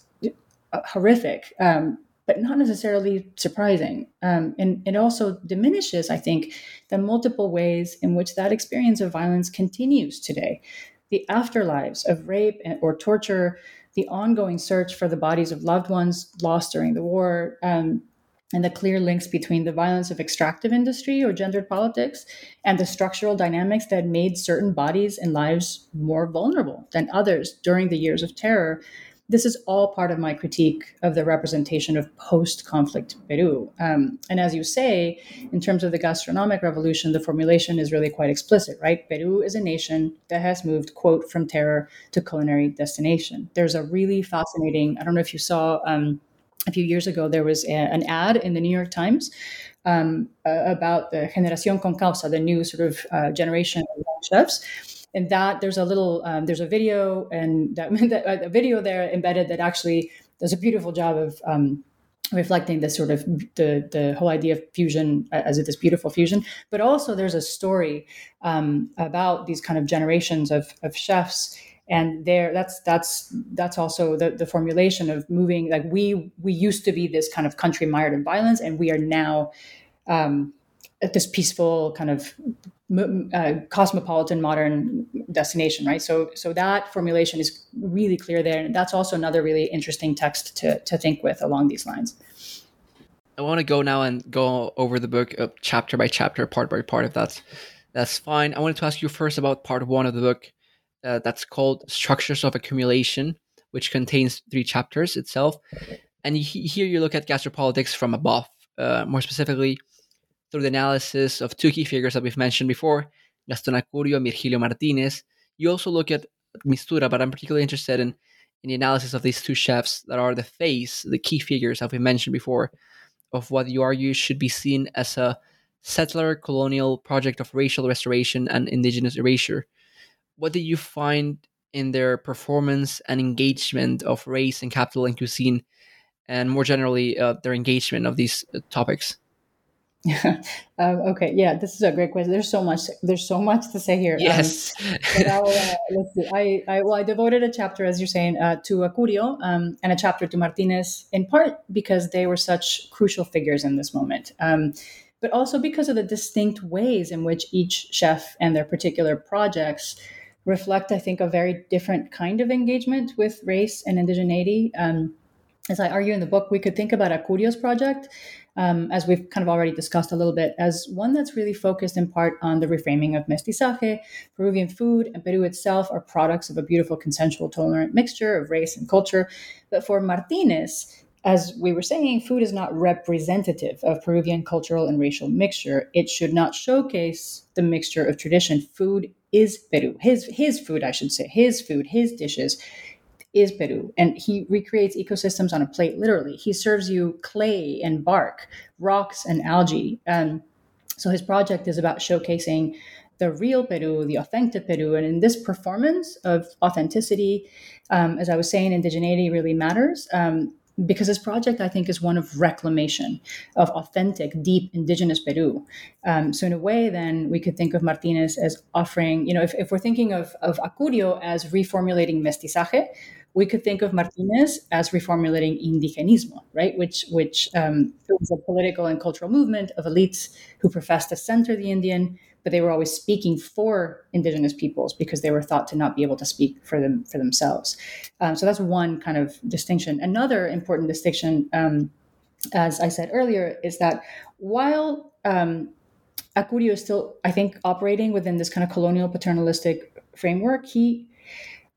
uh, horrific, um, but not necessarily surprising. Um, and it also diminishes, I think, the multiple ways in which that experience of violence continues today. The afterlives of rape or torture, the ongoing search for the bodies of loved ones lost during the war, um, and the clear links between the violence of extractive industry or gendered politics and the structural dynamics that made certain bodies and lives more vulnerable than others during the years of terror. This is all part of my critique of the representation of post conflict Peru. Um, and as you say, in terms of the gastronomic revolution, the formulation is really quite explicit, right? Peru is a nation that has moved, quote, from terror to culinary destination. There's a really fascinating, I don't know if you saw. Um, a few years ago, there was a, an ad in the New York Times um, uh, about the Generación con Causa, the new sort of uh, generation of chefs. And that there's a little, um, there's a video and that, that, a video there embedded that actually does a beautiful job of um, reflecting this sort of the the whole idea of fusion as this beautiful fusion but also there's a story um, about these kind of generations of, of chefs and there that's that's that's also the, the formulation of moving like we we used to be this kind of country mired in violence and we are now um, at this peaceful kind of uh, cosmopolitan modern destination right? So so that formulation is really clear there and that's also another really interesting text to to think with along these lines. I want to go now and go over the book uh, chapter by chapter, part by part, if that's that's fine. I wanted to ask you first about part one of the book uh, that's called Structures of Accumulation, which contains three chapters itself. And here you look at gastropolitics from above, uh, more specifically through the analysis of two key figures that we've mentioned before, Gaston Acurio and Virgilio Martinez. You also look at Mistura, but I'm particularly interested in, in the analysis of these two chefs that are the face, the key figures that we mentioned before, of what you argue should be seen as a settler colonial project of racial restoration and indigenous erasure. What did you find in their performance and engagement of race and capital and cuisine, and more generally, uh, their engagement of these uh, topics? um, okay, yeah, this is a great question. There's so much. There's so much to say here. Um, yes. Um, uh, let's see. I, I well, I devoted a chapter, as you're saying, uh, to Acurio um, and a chapter to Martinez, in part because they were such crucial figures in this moment, um, but also because of the distinct ways in which each chef and their particular projects reflect, I think, a very different kind of engagement with race and indigeneity. Um, as I argue in the book, we could think about Acurio's project um, as we've kind of already discussed a little bit, as one that's really focused in part on the reframing of mestizaje. Peruvian food and Peru itself are products of a beautiful, consensual, tolerant mixture of race and culture. But for Martinez, as we were saying, food is not representative of Peruvian cultural and racial mixture. It should not showcase the mixture of tradition. Food is Peru. His his food, I should say, his food, his dishes is Peru. And he recreates ecosystems on a plate, literally. He serves you clay and bark, rocks and algae. Um, so his project is about showcasing the real Peru, the authentic Peru. And in this performance of authenticity, um, as I was saying, indigeneity really matters. Um, because this project, I think, is one of reclamation of authentic, deep indigenous Peru. Um, so, in a way, then we could think of Martinez as offering, you know, if, if we're thinking of, of Acurio as reformulating mestizaje, we could think of Martinez as reformulating indigenismo, right? Which which um, was a political and cultural movement of elites who professed to center the Indian, but they were always speaking for indigenous peoples because they were thought to not be able to speak for them for themselves. Um, so that's one kind of distinction. Another important distinction, um, as I said earlier, is that while um, Acurio is still, I think, operating within this kind of colonial paternalistic framework, he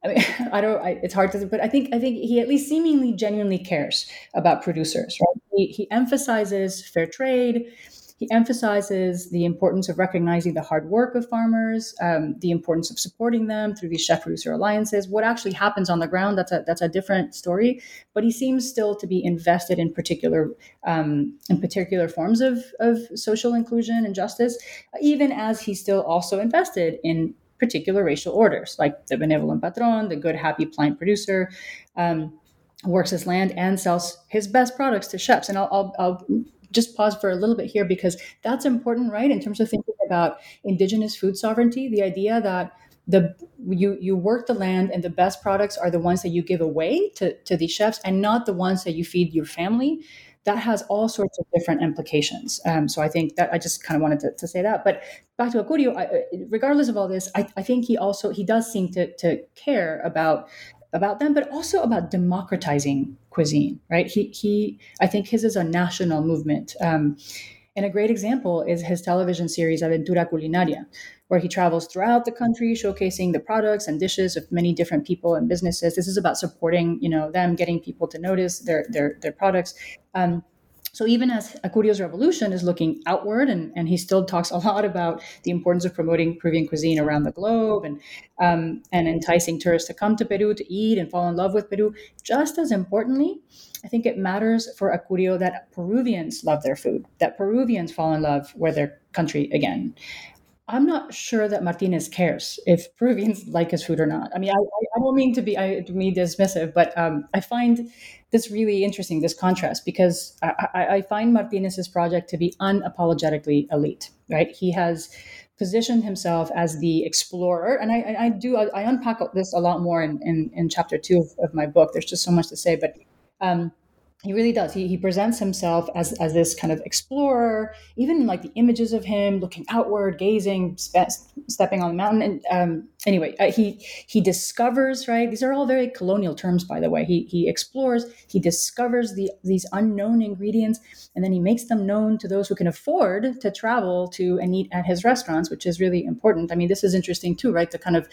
I mean, I don't. I, it's hard to, but I think I think he at least seemingly genuinely cares about producers. Right? He, he emphasizes fair trade. He emphasizes the importance of recognizing the hard work of farmers, um, the importance of supporting them through these chef producer alliances. What actually happens on the ground, that's a that's a different story. But he seems still to be invested in particular um, in particular forms of, of social inclusion and justice, even as he's still also invested in particular racial orders, like the benevolent patron, the good, happy plant producer, um, works his land and sells his best products to chefs. And I'll, I'll, I'll just pause for a little bit here because that's important, right? In terms of thinking about indigenous food sovereignty, the idea that the you you work the land and the best products are the ones that you give away to, to these chefs and not the ones that you feed your family that has all sorts of different implications. Um, so I think that I just kind of wanted to, to say that. But back to Acurio, regardless of all this, I, I think he also he does seem to to care about about them, but also about democratizing cuisine. Right? He he I think his is a national movement. Um, and a great example is his television series Aventura Culinaria, where he travels throughout the country showcasing the products and dishes of many different people and businesses. This is about supporting, you know, them, getting people to notice their their their products. Um, so even as Acurio's revolution is looking outward, and, and he still talks a lot about the importance of promoting Peruvian cuisine around the globe and um, and enticing tourists to come to Peru to eat and fall in love with Peru. Just as importantly, I think it matters for Acurio that Peruvians love their food, that Peruvians fall in love with their country again. I'm not sure that Martinez cares if Peruvians like his food or not. I mean, I, I don't mean to be I, to be dismissive, but um, I find this really interesting, this contrast, because I, I find Martinez's project to be unapologetically elite. Right? He has positioned himself as the explorer, and I, I do I, unpack this a lot more in, in, in chapter two of, of, my book. There's just so much to say, but um, he really does. He, he presents himself as, as this kind of explorer, even like the images of him looking outward, gazing, spe- stepping on the mountain. And um, anyway, uh, he he discovers right. These are all very colonial terms, by the way. He he explores, he discovers the these unknown ingredients, and then he makes them known to those who can afford to travel to and eat at his restaurants, which is really important. I mean, this is interesting too, right? The kind of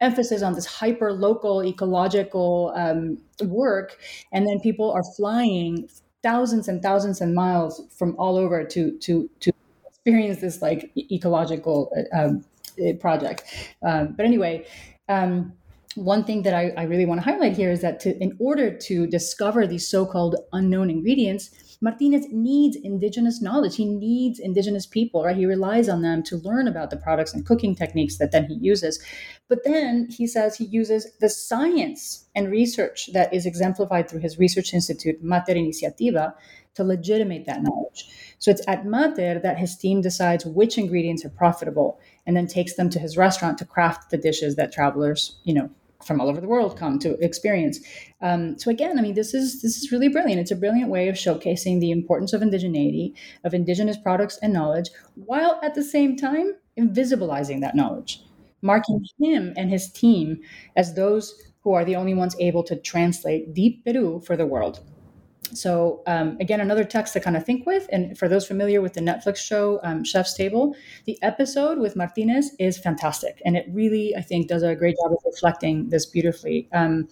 emphasis on this hyper local ecological um, work and then people are flying thousands and thousands of miles from all over to to to experience this like ecological uh, um, project. Um, but anyway um, one thing that I, I really want to highlight here is that to, in order to discover these so-called unknown ingredients Martinez needs indigenous knowledge. He needs indigenous people, right? He relies on them to learn about the products and cooking techniques that then he uses. But then he says he uses the science and research that is exemplified through his research institute, Mater Iniciativa, to legitimate that knowledge. So it's at Mater that his team decides which ingredients are profitable and then takes them to his restaurant to craft the dishes that travelers, you know, from all over the world come to experience. Um, so again, I mean, this is this is really brilliant. It's a brilliant way of showcasing the importance of indigeneity, of indigenous products and knowledge, while at the same time invisibilizing that knowledge, marking him and his team as those who are the only ones able to translate deep Peru for the world. So um, again, another text to kind of think with. And for those familiar with the Netflix show um, Chef's Table, the episode with Martinez is fantastic, and it really, I think, does a great job of reflecting this beautifully. Um,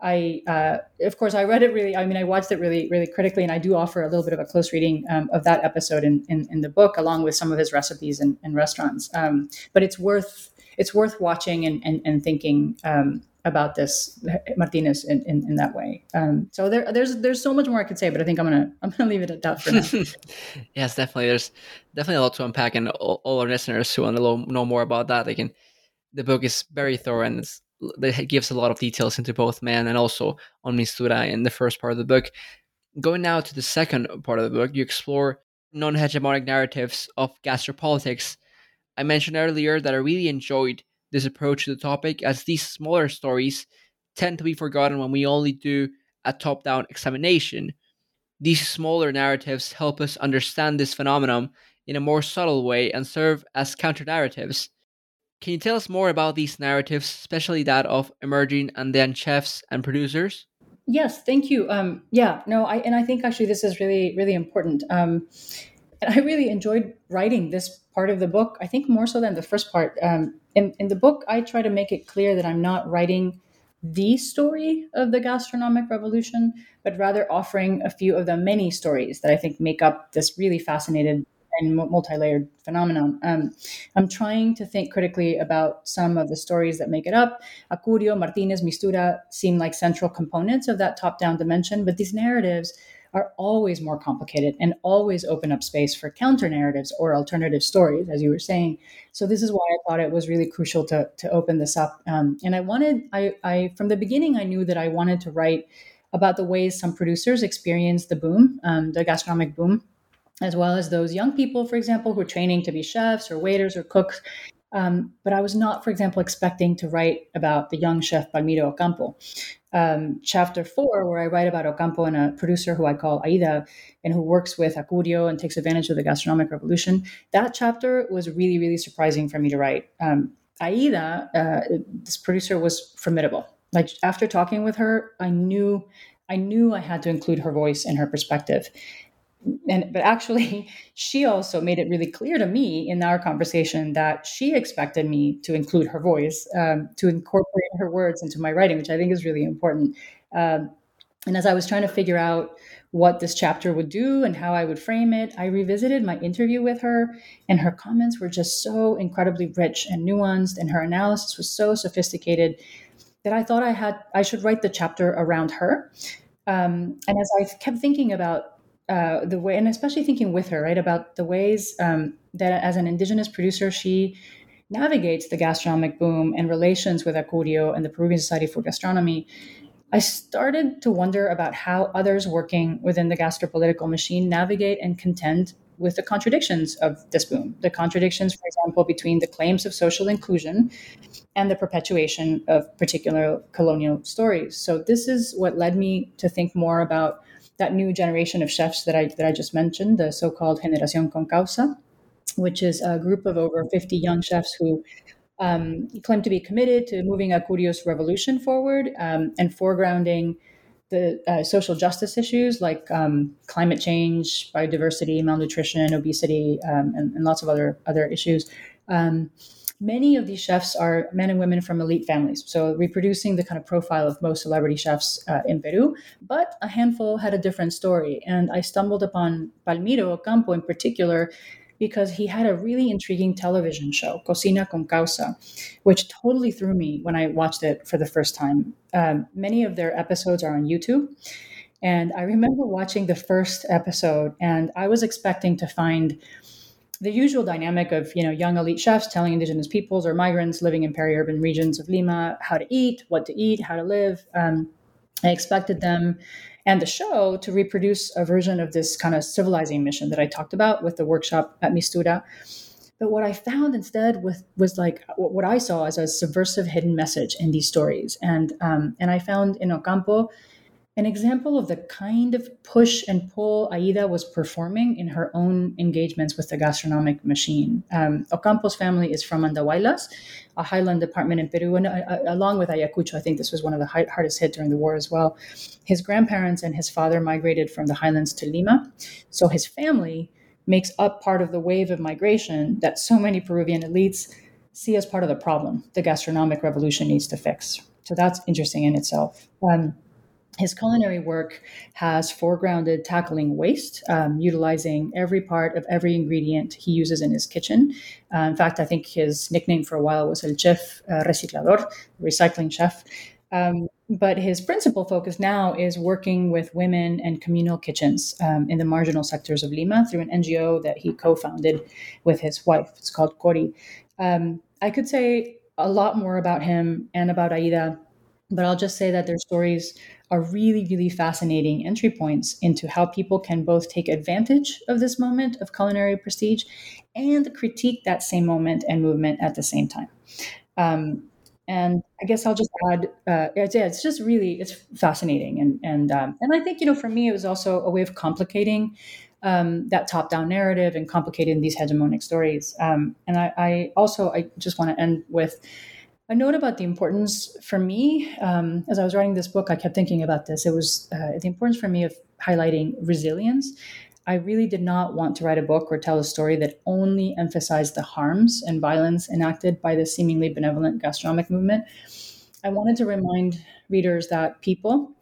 I, uh, of course, I read it really. I mean, I watched it really, really critically, and I do offer a little bit of a close reading um, of that episode in, in, in the book, along with some of his recipes and, restaurants. Um, but it's worth it's worth watching and and, and thinking um, about this Martinez in, in, in that way. Um, so there, there's there's so much more I could say, but I think I'm gonna I'm gonna leave it at that for now. yes, definitely. There's definitely a lot to unpack, and all, all our listeners who want to know more about that, they can. The book is very thorough and it gives a lot of details into both man and also on Mistura in the first part of the book. Going now to the second part of the book, you explore non-hegemonic narratives of gastropolitics. I mentioned earlier that I really enjoyed this approach to the topic, as these smaller stories tend to be forgotten when we only do a top down examination. These smaller narratives help us understand this phenomenon in a more subtle way and serve as counter narratives. Can you tell us more about these narratives, especially that of emerging and then chefs and producers? Yes, thank you. Um, yeah, no, I and I think actually this is really really important. Um, and I really enjoyed writing this part of the book. I think more so than the first part. Um, in, in the book, I try to make it clear that I'm not writing the story of the gastronomic revolution, but rather offering a few of the many stories that I think make up this really fascinating and multi-layered phenomenon. Um, I'm trying to think critically about some of the stories that make it up. Acurio, Martinez, Mistura seem like central components of that top-down dimension, but these narratives are always more complicated and always open up space for counter narratives or alternative stories, as you were saying. So this is why I thought it was really crucial to to open this up. Um, and I wanted, I, I from the beginning, I knew that I wanted to write about the ways some producers experience the boom, um, the gastronomic boom, as well as those young people, for example, who are training to be chefs or waiters or cooks. Um, but I was not, for example, expecting to write about the young chef Palmiro Ocampo um, chapter four, where I write about Ocampo and a producer who I call Aida and who works with Acurio and takes advantage of the gastronomic revolution. That chapter was really, really surprising for me to write. Um, Aida, uh, this producer, was formidable. Like after talking with her, I knew, I knew I had to include her voice and her perspective and but actually she also made it really clear to me in our conversation that she expected me to include her voice um, to incorporate her words into my writing which i think is really important. Um, and as i was trying to figure out what this chapter would do and how i would frame it i revisited my interview with her and her comments were just so incredibly rich and nuanced and her analysis was so sophisticated that i thought i had i should write the chapter around her. Um, and as i kept thinking about uh, the way, and especially thinking with her, right, about the ways um, that as an indigenous producer, she navigates the gastronomic boom and relations with Acurio and the Peruvian Society for Gastronomy. I started to wonder about how others working within the gastropolitical machine navigate and contend with the contradictions of this boom. The contradictions, for example, between the claims of social inclusion and the perpetuation of particular colonial stories. So, this is what led me to think more about that new generation of chefs that I that I just mentioned, the so-called Generación con Causa, which is a group of over 50 young chefs who um, claim to be committed to moving Acurio's revolution forward um, and foregrounding the uh, social justice issues like um, climate change, biodiversity, malnutrition, obesity, um, and, and, lots of other other issues. Many of these chefs are men and women from elite families, so reproducing the kind of profile of most celebrity chefs uh, in Peru. But a handful had a different story, and I stumbled upon Palmiro Ocampo in particular because he had a really intriguing television show, Cocina con Causa, which totally threw me when I watched it for the first time. Um, many of their episodes are on YouTube. And I remember watching the first episode, and I was expecting to find the usual dynamic of you know young elite chefs telling indigenous peoples or migrants living in peri-urban regions of Lima how to eat, what to eat, how to live. Um, I expected them and the show to reproduce a version of this kind of civilizing mission that I talked about with the workshop at Mistura. But what I found instead was, was like what I saw as a subversive hidden message in these stories. And, um, and I found in Ocampo an example of the kind of push and pull Aida was performing in her own engagements with the gastronomic machine. Um, Ocampo's family is from Andahuaylas, a highland department in Peru, and uh, uh, along with Ayacucho, I think this was one of the high, hardest hit during the war as well. His grandparents and his father migrated from the highlands to Lima, so his family makes up part of the wave of migration that so many Peruvian elites see as part of the problem the gastronomic revolution needs to fix. So that's interesting in itself. Um, his culinary work has foregrounded tackling waste, um, utilizing every part of every ingredient he uses in his kitchen. Uh, in fact, I think his nickname for a while was El Chef uh, Reciclador, recycling chef. Um, but his principal focus now is working with women and communal kitchens um, in the marginal sectors of Lima through an NGO that he co founded with his wife. It's called Cori. Um, I could say a lot more about him and about Aida, but I'll just say that their stories are really, really fascinating entry points into how people can both take advantage of this moment of culinary prestige and critique that same moment and movement at the same time. Um, and I guess I'll just add, uh, it's, yeah, it's just really, it's fascinating. And, and, um, and I think, you know, for me, it was also a way of complicating um, that top-down narrative and complicating these hegemonic stories. Um, and I, I also, I just want to end with, a note about the importance for me um, as I was writing this book, I kept thinking about this. It was uh, the importance for me of highlighting resilience. I really did not want to write a book or tell a story that only emphasized the harms and violence enacted by the seemingly benevolent gastronomic movement. I wanted to remind readers that people,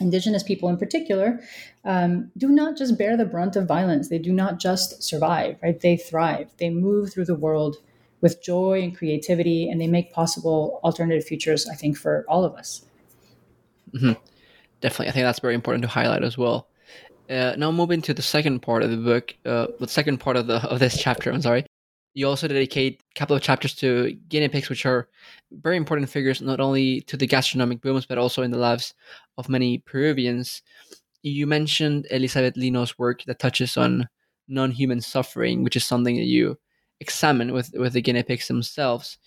Indigenous people in particular, um, do not just bear the brunt of violence. They do not just survive, right? They thrive. They move through the world with joy and creativity, and they make possible alternative futures, I think, for all of us. Mm-hmm. Definitely. I think that's very important to highlight as well. Uh, now moving to the second part of the book, uh, the second part of the of this chapter. I'm sorry. You also dedicate a couple of chapters to guinea pigs, which are very important figures not only to the gastronomic booms but also in the lives of many Peruvians. You mentioned Elizabeth Lino's work that touches on non-human suffering, which is something that you examine with, with the guinea pigs themselves.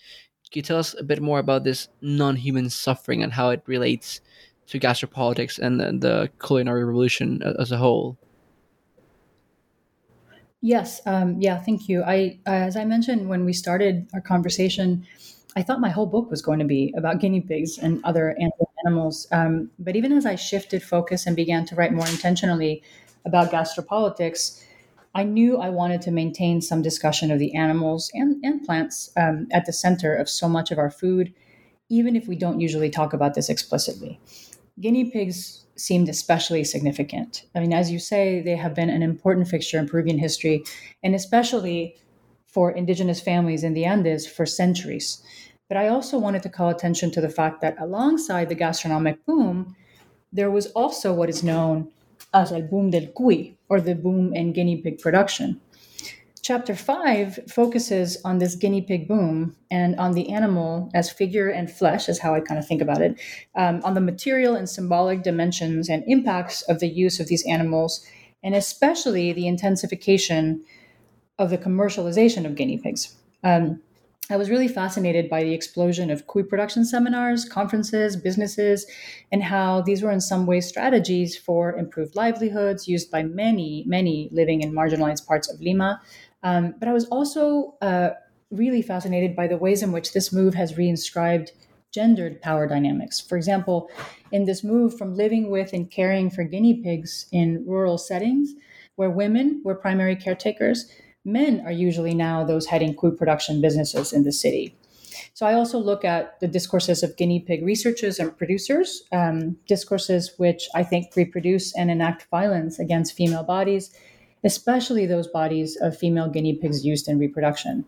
Can you tell us a bit more about this non human suffering and how it relates to gastropolitics and the, the culinary revolution as a whole? Yes, um, yeah, thank you. I, as I mentioned when we started our conversation, I thought my whole book was going to be about guinea pigs and other animals. Um, but even as I shifted focus and began to write more intentionally about gastropolitics, I knew I wanted to maintain some discussion of the animals and, and plants um, at the center of so much of our food, even if we don't usually talk about this explicitly. Guinea pigs seemed especially significant. I mean, as you say, they have been an important fixture in Peruvian history, and especially for indigenous families in the Andes for centuries. But I also wanted to call attention to the fact that alongside the gastronomic boom, there was also what is known as el boom del cuy, or the boom in guinea pig production. Chapter 5 focuses on this guinea pig boom and on the animal as figure and flesh, is how I kind of think about it, um, on the material and symbolic dimensions and impacts of the use of these animals, and especially the intensification of the commercialization of guinea pigs. Um, I was really fascinated by the explosion of cuy production seminars, conferences, businesses, and how these were in some ways strategies for improved livelihoods used by many, many living in marginalized parts of Lima. Um, but I was also uh, really fascinated by the ways in which this move has reinscribed gendered power dynamics. For example, in this move from living with and caring for guinea pigs in rural settings, where women were primary caretakers, men are usually now those heading food production businesses in the city. So I also look at the discourses of guinea pig researchers and producers, um, discourses which I think reproduce and enact violence against female bodies, especially those bodies of female guinea pigs used in reproduction.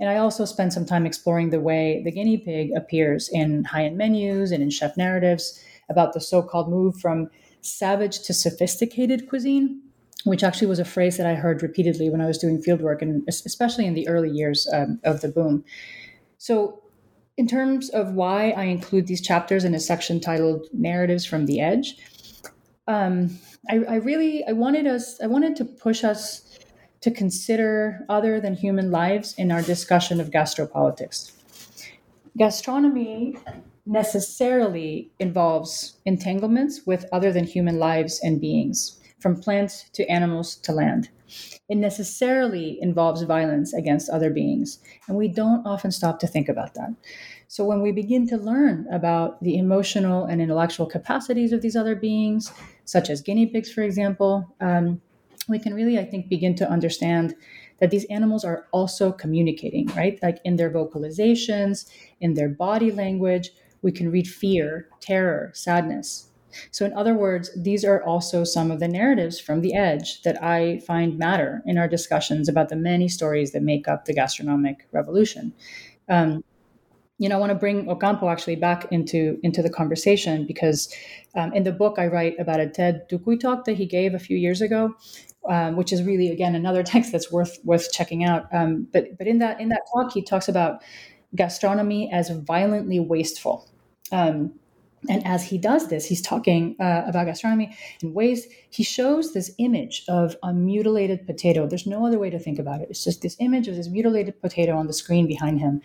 And I also spend some time exploring the way the guinea pig appears in high end menus and in chef narratives about the so called move from savage to sophisticated cuisine which actually was a phrase that I heard repeatedly when I was doing fieldwork, and especially in the early years um, of the boom. So, in terms of why I include these chapters in a section titled "Narratives from the Edge," um, I, I really I wanted us I wanted to push us to consider other than human lives in our discussion of gastropolitics. Gastronomy necessarily involves entanglements with other than human lives and beings from plants to animals to land. It necessarily involves violence against other beings, and we don't often stop to think about that. So, when we begin to learn about the emotional and intellectual capacities of these other beings, such as guinea pigs, for example, um, we can really, I think, begin to understand that these animals are also communicating, right? Like in their vocalizations, in their body language, we can read fear, terror, sadness. So, in other words, these are also some of the narratives from the edge that I find matter in our discussions about the many stories that make up the gastronomic revolution. Um, you know, I want to bring Ocampo actually back into into the conversation because um, in the book I write about a TED Tucuy talk that he gave a few years ago, um, which is really again another text that's worth worth checking out. Um, but but in that in that talk he talks about gastronomy as violently wasteful. Um, and as he does this, he's talking uh, about gastronomy in ways he shows this image of a mutilated potato. There's no other way to think about it. It's just this image of this mutilated potato on the screen behind him.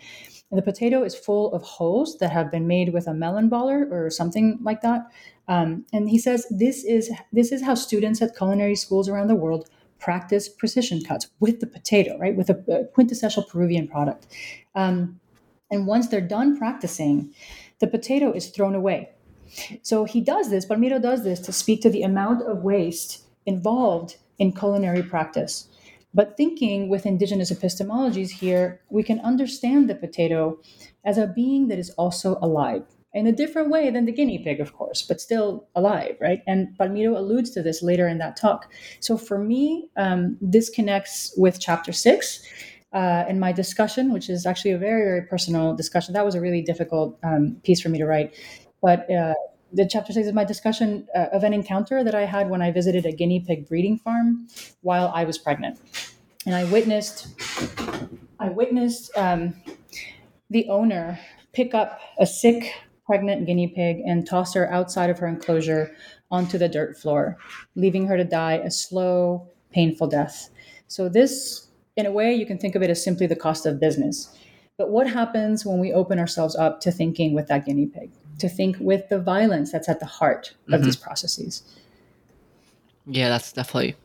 And the potato is full of holes that have been made with a melon baller or something like that. Um, and he says this is this is how students at culinary schools around the world practice precision cuts with the potato, right, with a, a quintessential Peruvian product. Um, and once they're done practicing, the potato is thrown away. So he does this, Palmiro does this to speak to the amount of waste involved in culinary practice. But thinking with indigenous epistemologies here, we can understand the potato as a being that is also alive in a different way than the guinea pig, of course, but still alive, right? And Palmiro alludes to this later in that talk. So for me, um, this connects with chapter six, uh, in my discussion, which is actually a very, very personal discussion. That was a really difficult um, piece for me to write. But uh, the chapter six is my discussion uh, of an encounter that I had when I visited a guinea pig breeding farm while I was pregnant, and I witnessed, I witnessed um, the owner pick up a sick pregnant guinea pig and toss her outside of her enclosure onto the dirt floor, leaving her to die a slow, painful death. So this in a way, you can think of it as simply the cost of business. But what happens when we open ourselves up to thinking with that guinea pig, to think with the violence that's at the heart of mm-hmm. these processes? Yeah, that's definitely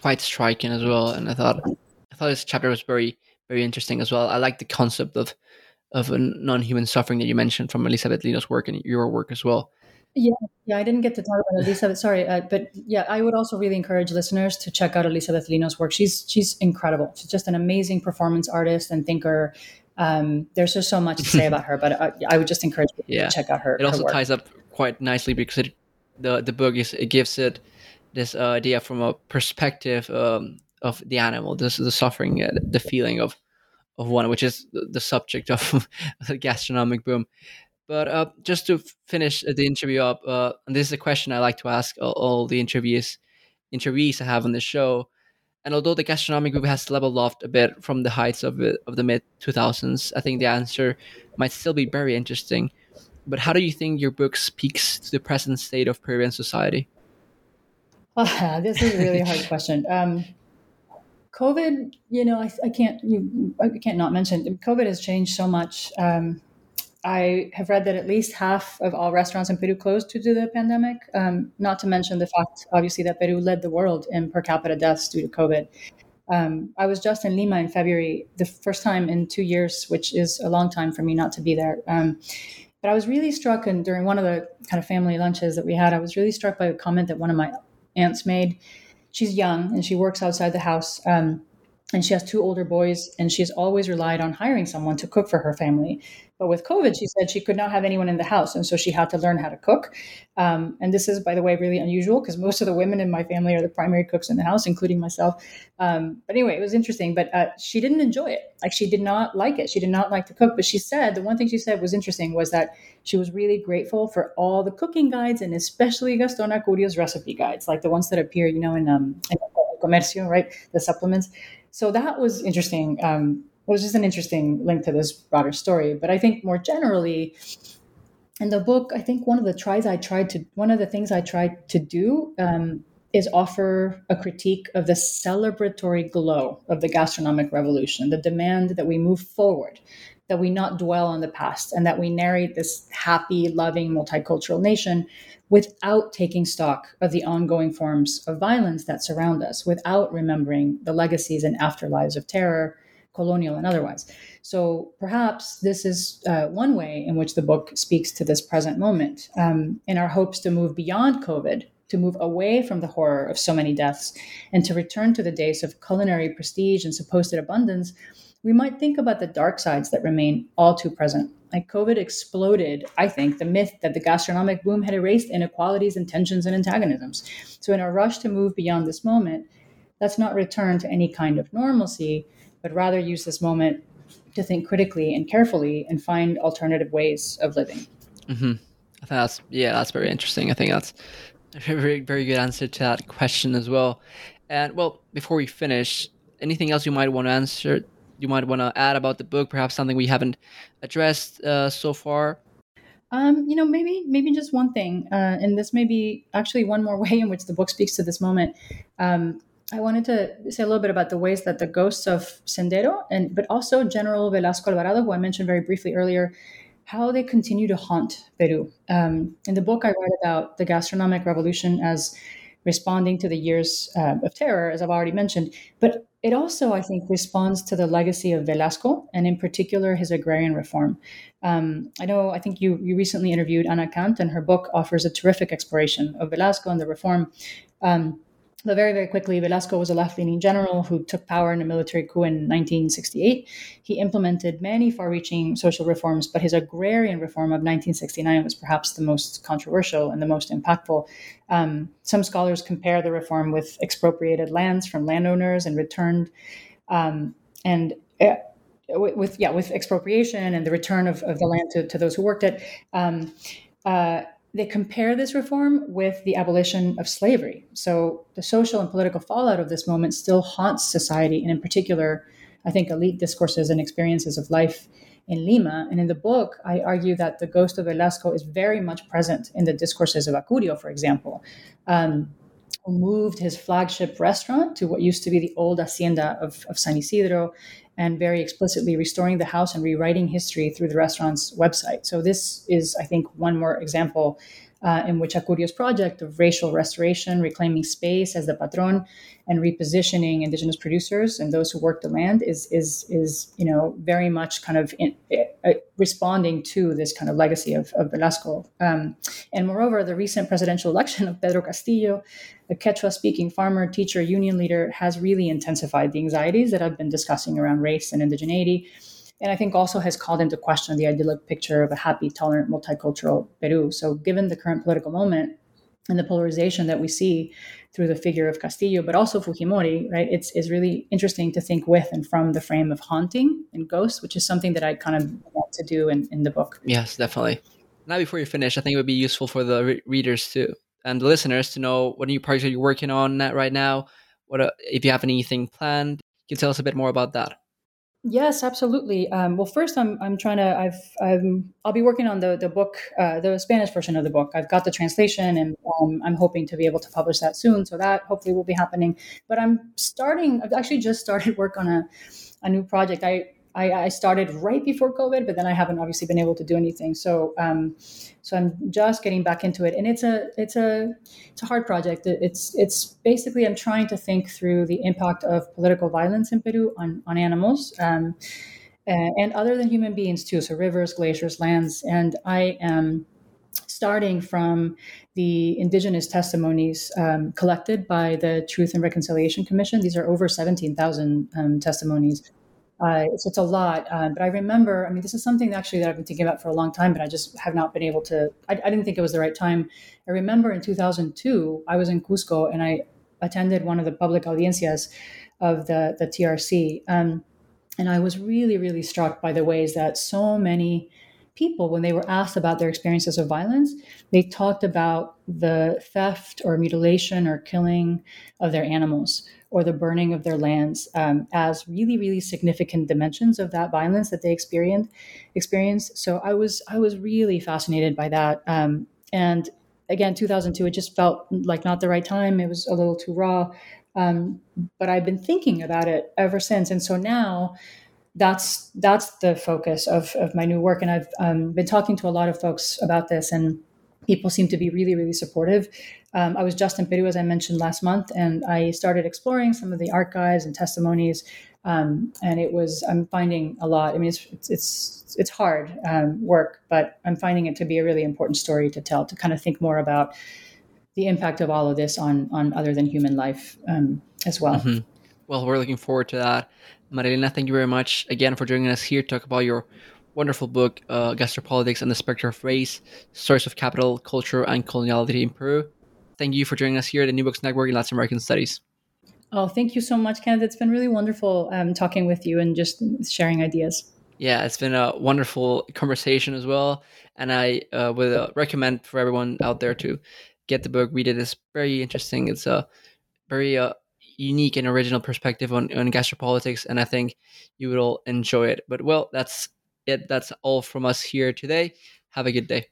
quite striking as well. And I thought, I thought this chapter was very, very interesting as well. I like the concept of of a non-human suffering that you mentioned from Elizabeth Lino's work and your work as well. Yeah, yeah, I didn't get to talk about Elizabeth. Sorry, uh, but yeah, I would also really encourage listeners to check out Elizabeth Lino's work. She's she's incredible. She's just an amazing performance artist and thinker. Um, there's just so much to say about her, but I, I would just encourage you yeah. to check out her. It also ties up quite nicely because it, the the book is it gives it this uh, idea from a perspective um, of the animal, this is the suffering, uh, the feeling of of one, which is the, the subject of the gastronomic boom. But uh, just to finish the interview up, uh, and this is a question I like to ask all, all the interviews interviewees I have on the show. And although the gastronomic group has leveled off a bit from the heights of it, of the mid 2000s, I think the answer might still be very interesting. But how do you think your book speaks to the present state of Peruvian society? Oh, this is a really hard question. Um, COVID, you know, I, I can't you I can't not mention COVID has changed so much. Um, I have read that at least half of all restaurants in Peru closed due to the pandemic. Um, not to mention the fact, obviously, that Peru led the world in per capita deaths due to COVID. Um, I was just in Lima in February, the first time in two years, which is a long time for me not to be there. Um, but I was really struck, and during one of the kind of family lunches that we had, I was really struck by a comment that one of my aunts made. She's young and she works outside the house. Um, and she has two older boys, and she's always relied on hiring someone to cook for her family. But with COVID, she said she could not have anyone in the house. And so she had to learn how to cook. Um, and this is, by the way, really unusual because most of the women in my family are the primary cooks in the house, including myself. Um, but anyway, it was interesting. But uh, she didn't enjoy it. Like she did not like it. She did not like to cook. But she said the one thing she said was interesting was that she was really grateful for all the cooking guides and especially Gaston Acurio's recipe guides, like the ones that appear, you know, in, um, in Comercio, right? The supplements. So that was interesting. Um, it was just an interesting link to this broader story. But I think more generally, in the book, I think one of the tries I tried to, one of the things I tried to do um, is offer a critique of the celebratory glow of the gastronomic revolution, the demand that we move forward, that we not dwell on the past, and that we narrate this happy, loving, multicultural nation without taking stock of the ongoing forms of violence that surround us, without remembering the legacies and afterlives of terror colonial and otherwise. So perhaps this is uh, one way in which the book speaks to this present moment um, in our hopes to move beyond COVID, to move away from the horror of so many deaths, and to return to the days of culinary prestige and supposed abundance. We might think about the dark sides that remain all too present. Like COVID exploded, I think, the myth that the gastronomic boom had erased inequalities and tensions and antagonisms. So, in our rush to move beyond this moment, let's not return to any kind of normalcy, but rather use this moment to think critically and carefully and find alternative ways of living. Mm-hmm. I think that's yeah, that's very interesting. I think that's a very very good answer to that question as well. And well, before we finish, anything else you might want to answer? You might want to add about the book, perhaps something we haven't addressed uh, so far. Um, you know, maybe maybe just one thing, uh, and this may be actually one more way in which the book speaks to this moment. Um, I wanted to say a little bit about the ways that the ghosts of Sendero and but also General Velasco Alvarado, who I mentioned very briefly earlier, how they continue to haunt Peru. Um, in the book, I write about the gastronomic revolution as responding to the years uh, of terror, as I've already mentioned, but it also, I think, responds to the legacy of Velasco and, in particular, his agrarian reform. Um, I know, I think you you recently interviewed Anna Cant, and her book offers a terrific exploration of Velasco and the reform. Um, but very, very quickly, Velasco was a left leaning general who took power in a military coup in 1968. He implemented many far reaching social reforms, but his agrarian reform of 1969 was perhaps the most controversial and the most impactful. Um, some scholars compare the reform with expropriated lands from landowners and returned. Um, and uh, with, yeah, with expropriation and the return of, of the land to, to those who worked it. Um, uh, they compare this reform with the abolition of slavery. So the social and political fallout of this moment still haunts society, and in particular, I think elite discourses and experiences of life in Lima. And in the book, I argue that the ghost of Velasco is very much present in the discourses of Acurio, for example. Um, who moved his flagship restaurant to what used to be the old hacienda of, of San Isidro and very explicitly restoring the house and rewriting history through the restaurant's website. So, this is, I think, one more example uh, in which Acurio's project of racial restoration, reclaiming space as the patron, and repositioning indigenous producers and those who work the land is is is you know very much kind of in, uh, responding to this kind of legacy of, of Velasco. Um, and moreover, the recent presidential election of Pedro Castillo, a Quechua-speaking farmer, teacher, union leader, has really intensified the anxieties that I've been discussing around race and indigeneity and I think also has called into question the idyllic picture of a happy, tolerant, multicultural Peru. So, given the current political moment and the polarization that we see through the figure of Castillo, but also Fujimori, right? It's, it's really interesting to think with and from the frame of haunting and ghosts, which is something that I kind of want to do in, in the book. Yes, definitely. Now, before you finish, I think it would be useful for the re- readers to and the listeners to know what new projects are you're working on right now. What uh, if you have anything planned? Can you tell us a bit more about that? Yes, absolutely. Um, well, first, I'm I'm trying to I've I'm I'll be working on the the book, uh, the Spanish version of the book. I've got the translation, and um, I'm hoping to be able to publish that soon. So that hopefully will be happening. But I'm starting. I've actually just started work on a a new project. I I, I, started right before COVID, but then I haven't obviously been able to do anything. So, um, so I'm just getting back into it, and it's a it's a it's a hard project. It's it's basically I'm trying to think through the impact of political violence in Peru on on animals. Um, and other than human beings too, so rivers, glaciers, lands, and I am starting from the indigenous testimonies um, collected by the Truth and Reconciliation Commission. These are over 17,000 um, testimonies uh, so it's a lot. Um, but I remember, I mean, this is something actually that I've been thinking about for a long time, but I just have not been able to, I, I didn't think it was the right time. I remember in 2002, I was in Cusco and I attended one of the public audiencias of the, the TRC. Um, and I was really, really struck by the ways that so many people, when they were asked about their experiences of violence, they talked about the theft or mutilation or killing of their animals or the burning of their lands um, as really, really significant dimensions of that violence that they experienced. Experienced. So I was I was really fascinated by that. Um, and again, 2002, it just felt like not the right time. It was a little too raw. Um, but I've been thinking about it ever since. And so now that's that's the focus of, of my new work. And I've um, been talking to a lot of folks about this and people seem to be really, really supportive. Um, I was just in Peru, as I mentioned last month, and I started exploring some of the archives and testimonies. Um, and it was, I'm finding a lot. I mean, it's it's it's, it's hard um, work, but I'm finding it to be a really important story to tell. To kind of think more about the impact of all of this on on other than human life um, as well. Mm-hmm. Well, we're looking forward to that. María Elena, thank you very much again for joining us here to talk about your wonderful book, uh, Gastropolitics and the Spectre of Race, Stories of Capital, Culture, and Coloniality in Peru. Thank you for joining us here at the New Books Network in Latin American Studies. Oh, thank you so much, Kenneth. It's been really wonderful um, talking with you and just sharing ideas. Yeah, it's been a wonderful conversation as well. And I uh, would uh, recommend for everyone out there to get the book, read it. It's very interesting. It's a very uh, unique and original perspective on, on gastropolitics, and I think you will enjoy it. But well, that's it. That's all from us here today. Have a good day.